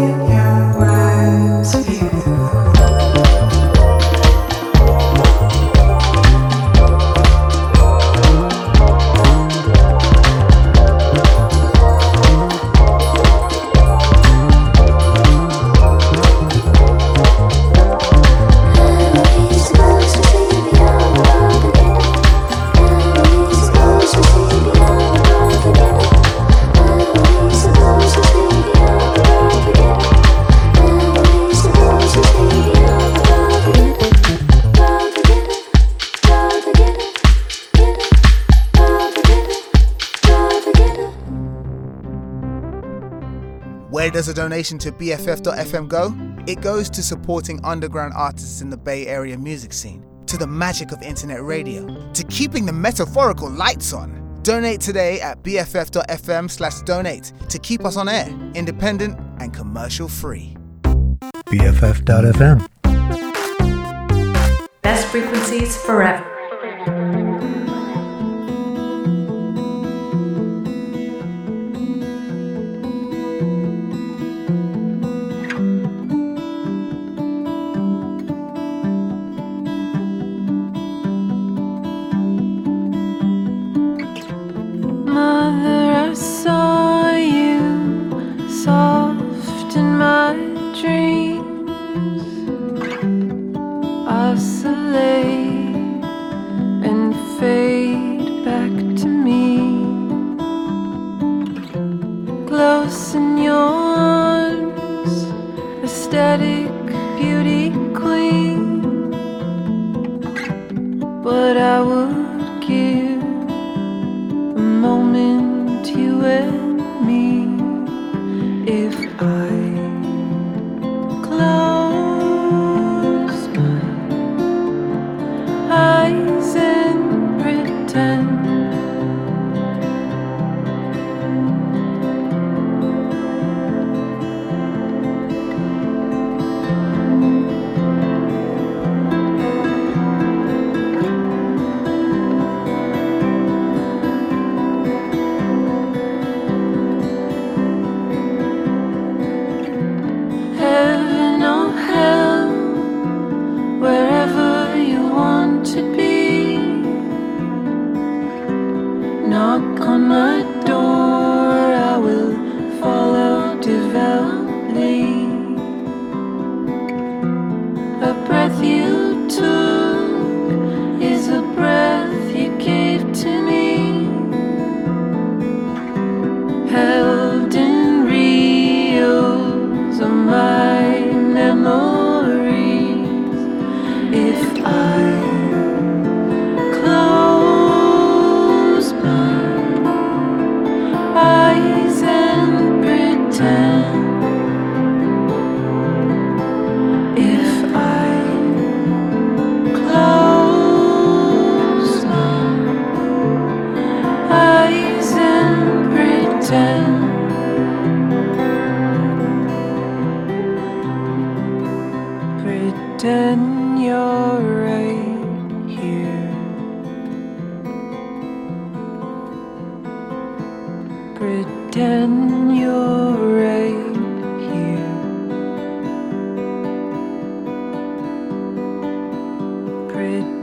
yeah. Where does a donation to BFF.FM go? It goes to supporting underground artists in the Bay Area music scene, to the magic of internet radio, to keeping the metaphorical lights on. Donate today at bff.fm slash donate to keep us on air, independent and commercial free. BFF.fm. Best frequencies forever.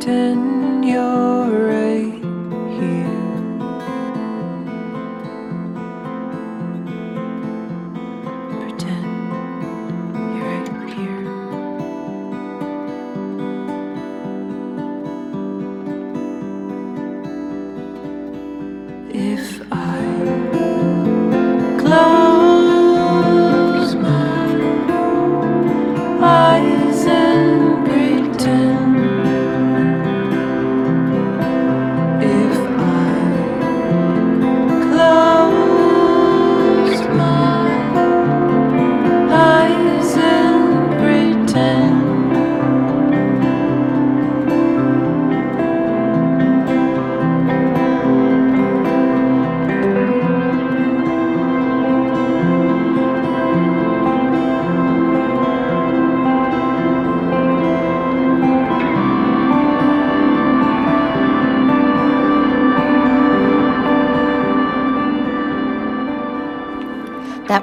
Pretend you're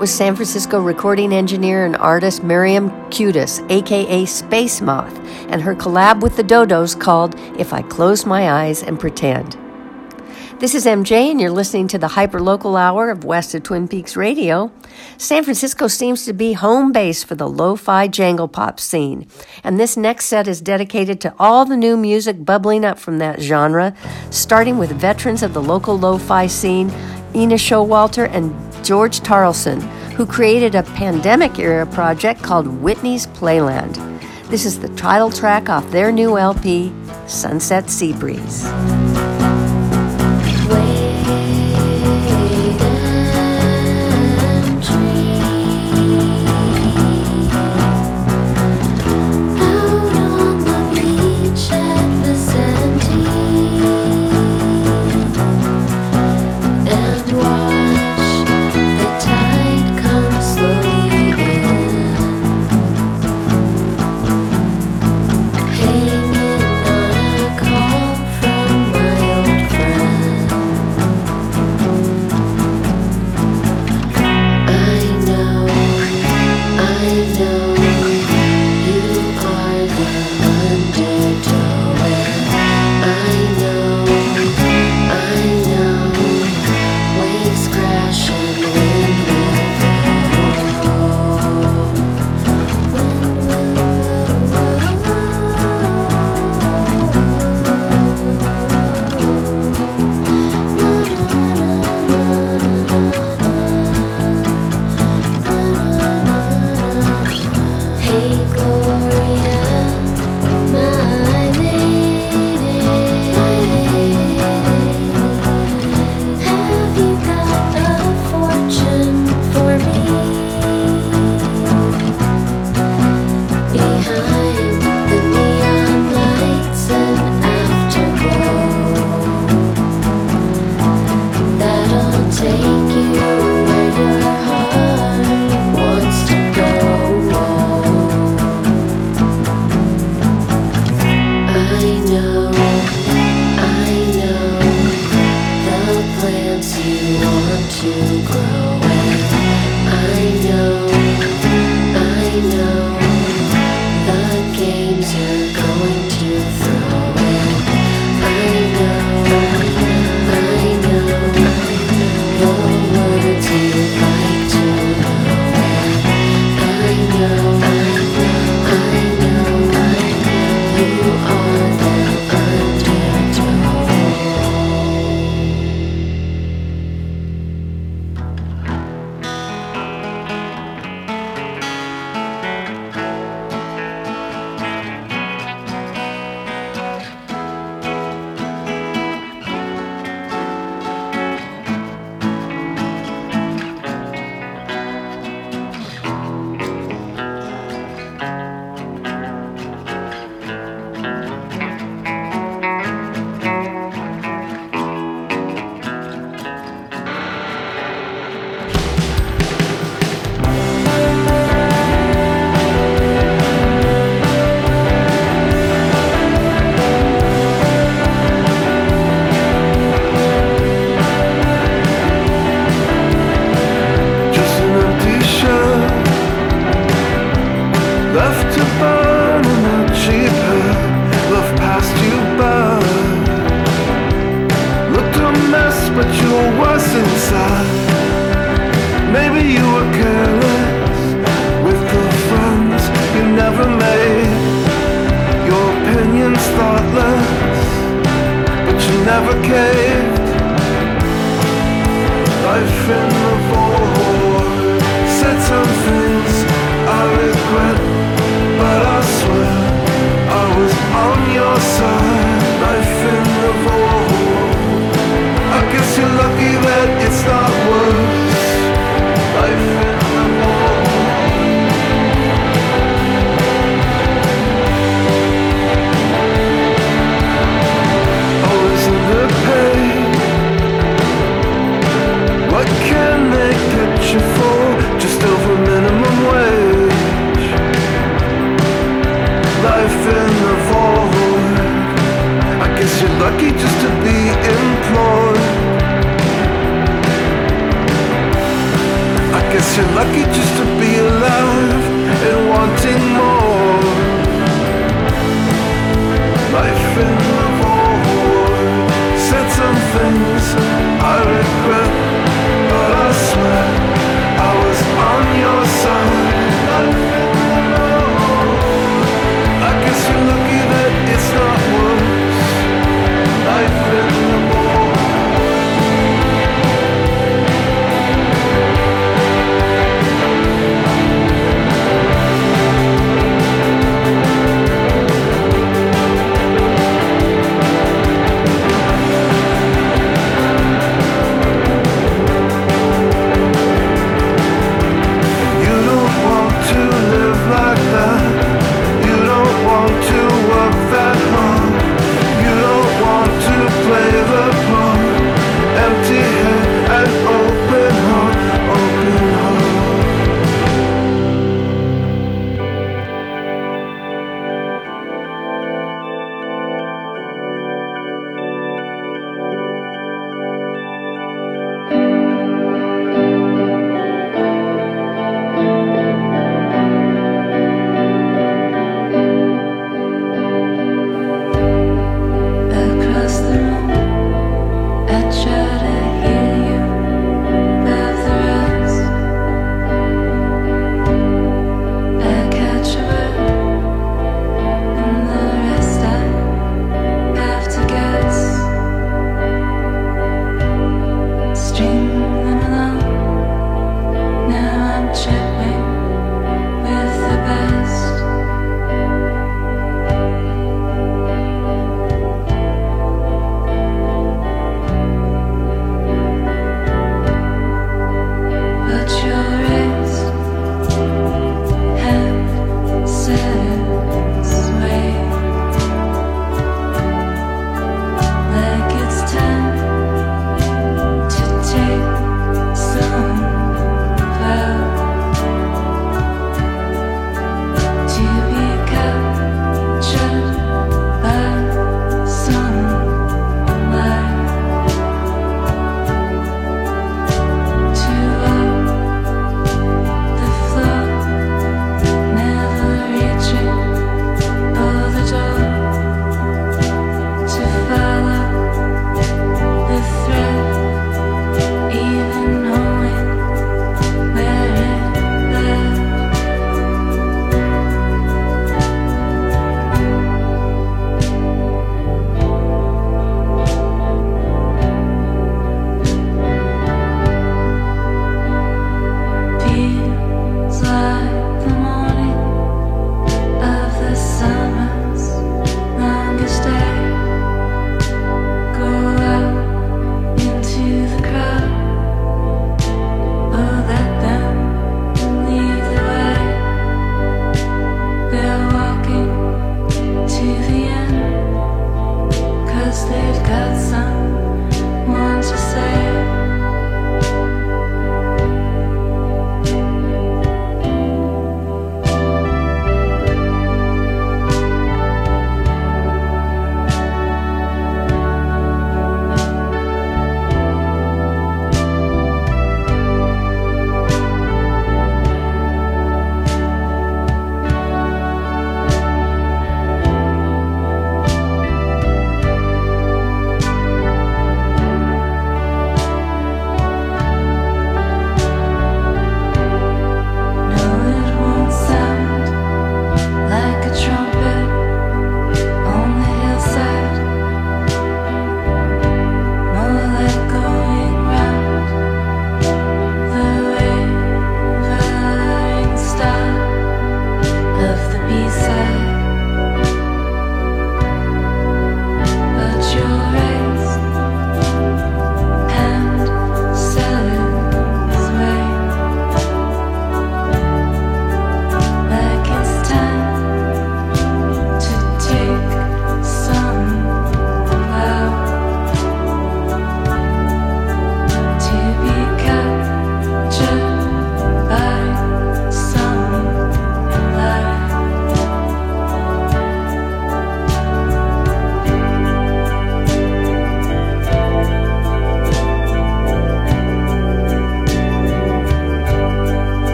was San Francisco recording engineer and artist Miriam Cutis, aka Space Moth, and her collab with the Dodos called If I Close My Eyes and Pretend. This is MJ, and you're listening to the hyperlocal hour of West of Twin Peaks Radio. San Francisco seems to be home base for the lo fi jangle pop scene, and this next set is dedicated to all the new music bubbling up from that genre, starting with veterans of the local lo fi scene, Ina Showalter and George Tarleson, who created a pandemic era project called Whitney's Playland. This is the title track off their new LP, Sunset Sea Breeze.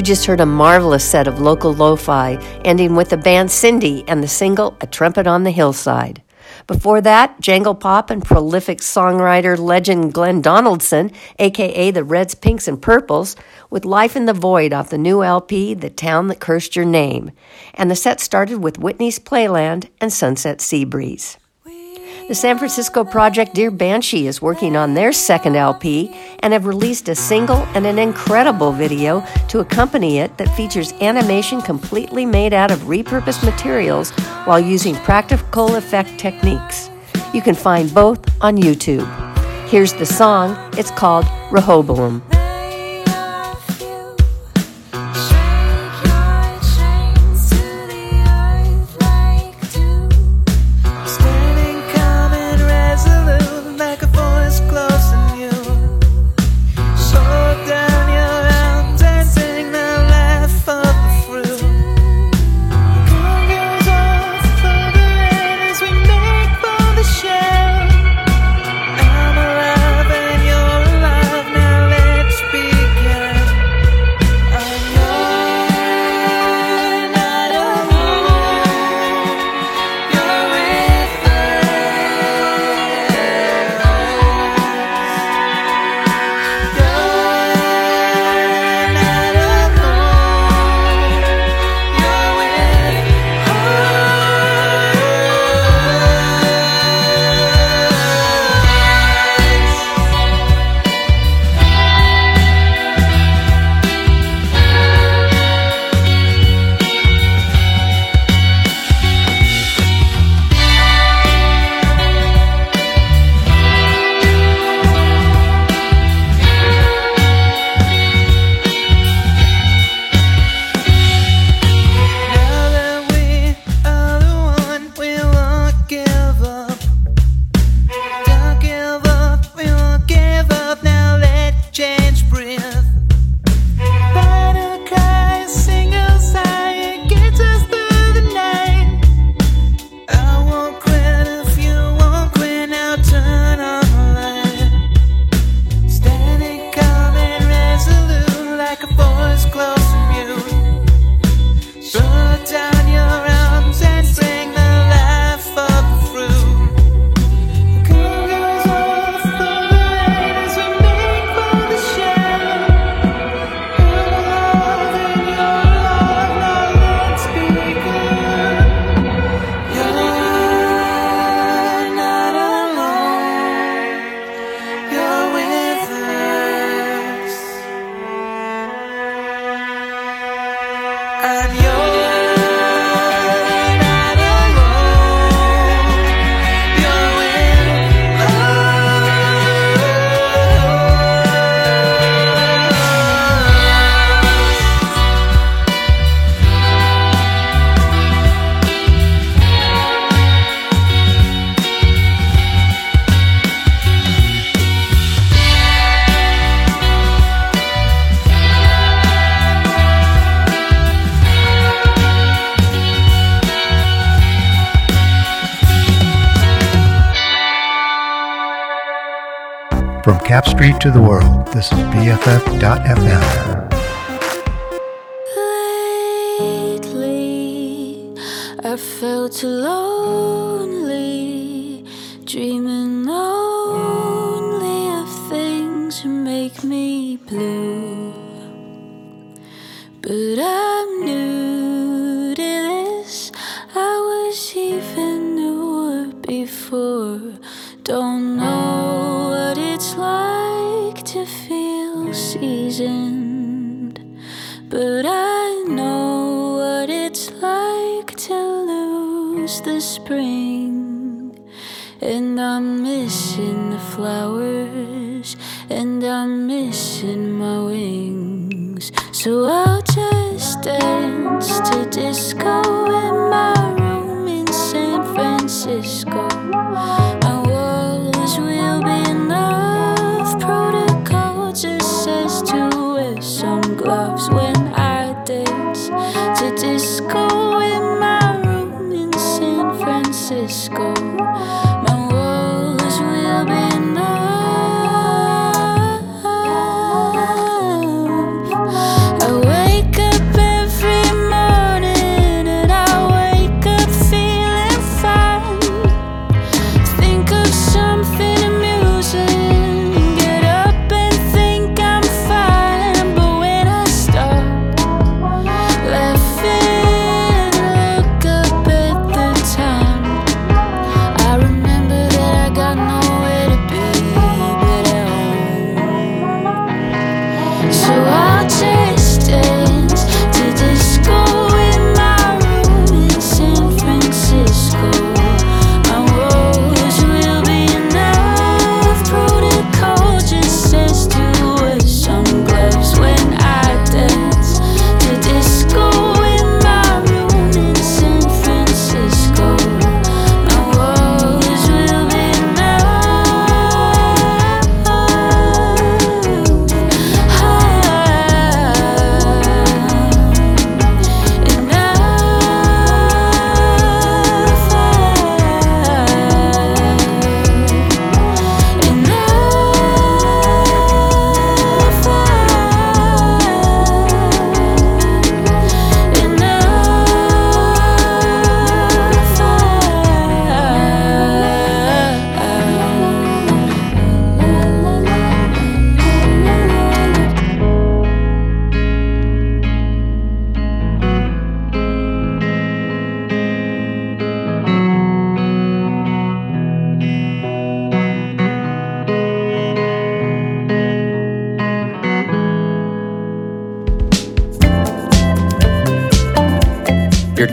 You just heard a marvelous set of local lo fi, ending with the band Cindy and the single A Trumpet on the Hillside. Before that, jangle pop and prolific songwriter legend Glenn Donaldson, aka the Reds, Pinks, and Purples, with Life in the Void off the new LP, The Town That Cursed Your Name. And the set started with Whitney's Playland and Sunset Sea Breeze. The San Francisco project Dear Banshee is working on their second LP and have released a single and an incredible video to accompany it that features animation completely made out of repurposed materials while using practical effect techniques. You can find both on YouTube. Here's the song. It's called Rehoboam. From Capp Street to the world, this is BFF.FM. Lately, I felt lonely, dreaming only of things that make me blue. But I'm new to this. I was even newer before. Don't But I know what it's like to lose the spring. And I'm missing the flowers, and I'm missing my wings. So I'll just dance to disco in my room in San Francisco.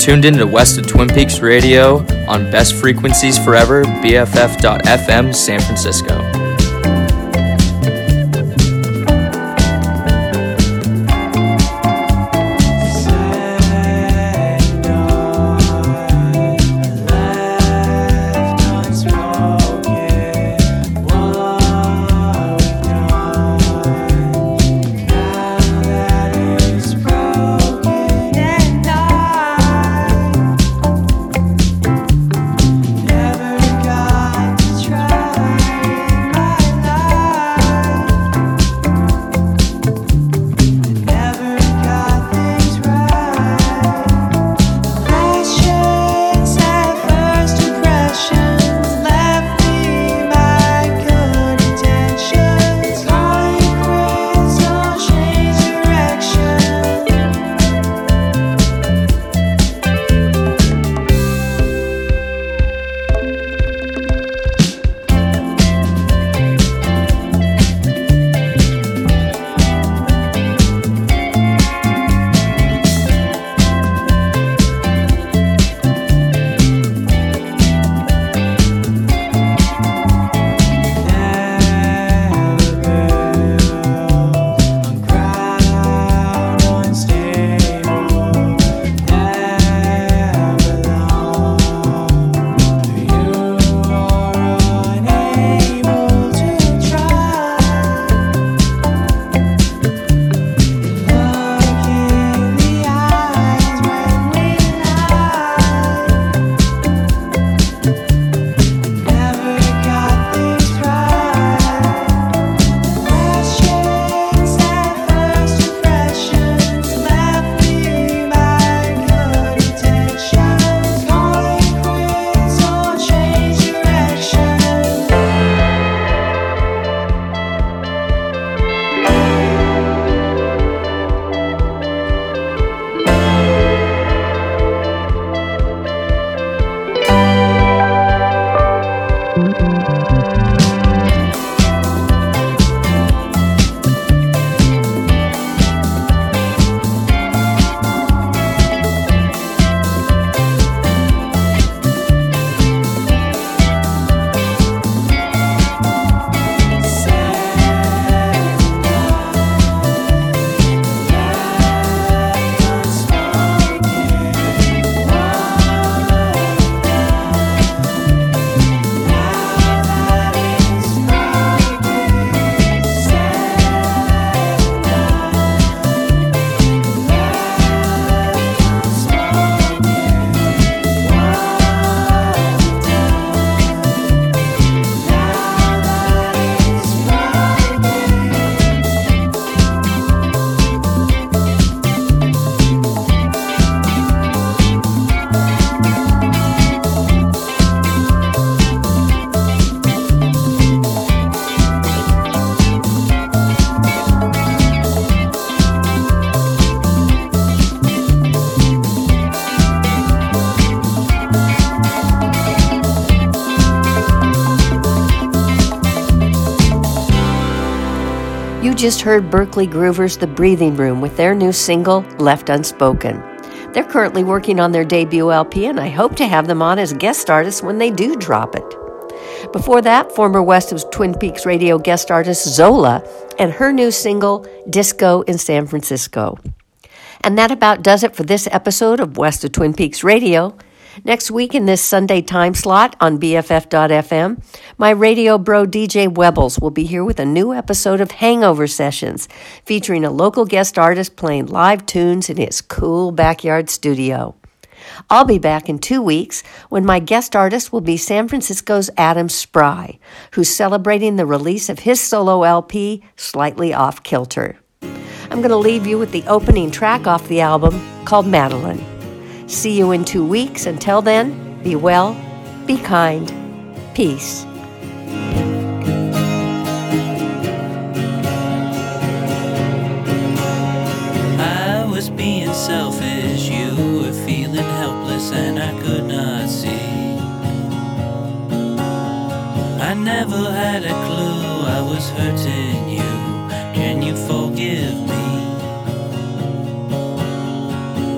Tuned in to West of Twin Peaks Radio on Best Frequencies Forever, BFF.FM, San Francisco. Just heard Berkeley Groovers The Breathing Room with their new single, Left Unspoken. They're currently working on their debut LP, and I hope to have them on as guest artists when they do drop it. Before that, former West of Twin Peaks radio guest artist Zola and her new single, Disco in San Francisco. And that about does it for this episode of West of Twin Peaks Radio. Next week in this Sunday time slot on BFF.FM, my radio bro DJ Webbles will be here with a new episode of Hangover Sessions, featuring a local guest artist playing live tunes in his cool backyard studio. I'll be back in two weeks when my guest artist will be San Francisco's Adam Spry, who's celebrating the release of his solo LP, Slightly Off Kilter. I'm going to leave you with the opening track off the album called Madeline. See you in two weeks. Until then, be well, be kind, peace. Never had a clue I was hurting you. Can you forgive me?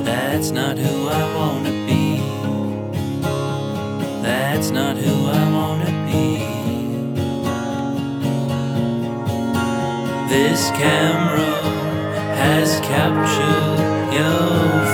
That's not who I wanna be. That's not who I wanna be. This camera has captured your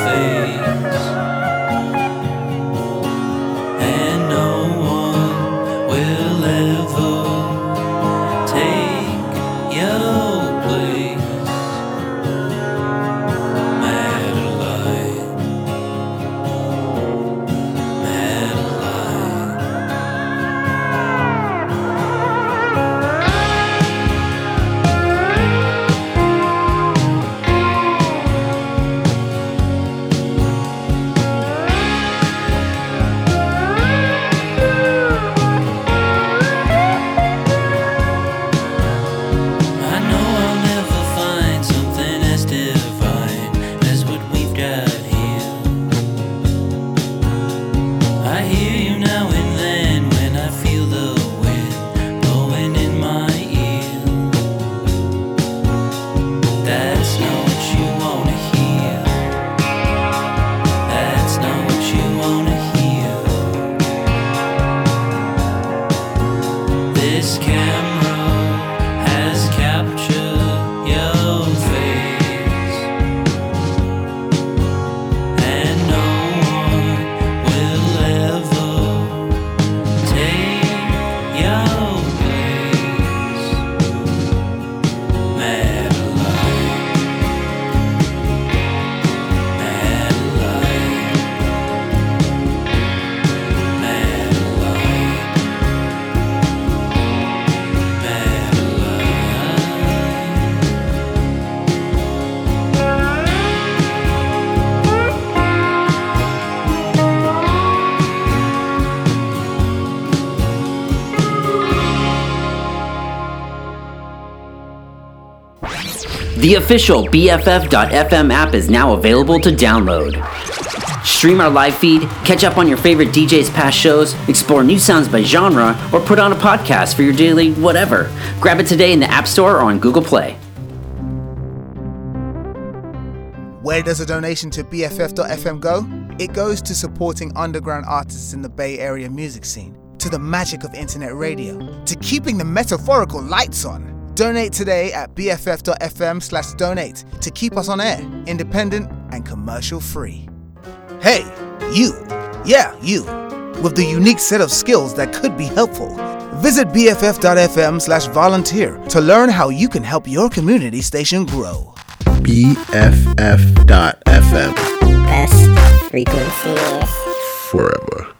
The official BFF.FM app is now available to download. Stream our live feed, catch up on your favorite DJ's past shows, explore new sounds by genre, or put on a podcast for your daily whatever. Grab it today in the App Store or on Google Play. Where does a donation to BFF.FM go? It goes to supporting underground artists in the Bay Area music scene, to the magic of internet radio, to keeping the metaphorical lights on. Donate today at BFF.FM slash donate to keep us on air, independent and commercial free. Hey, you, yeah, you, with the unique set of skills that could be helpful. Visit BFF.FM slash volunteer to learn how you can help your community station grow. BFF.FM. Best frequencies. Forever.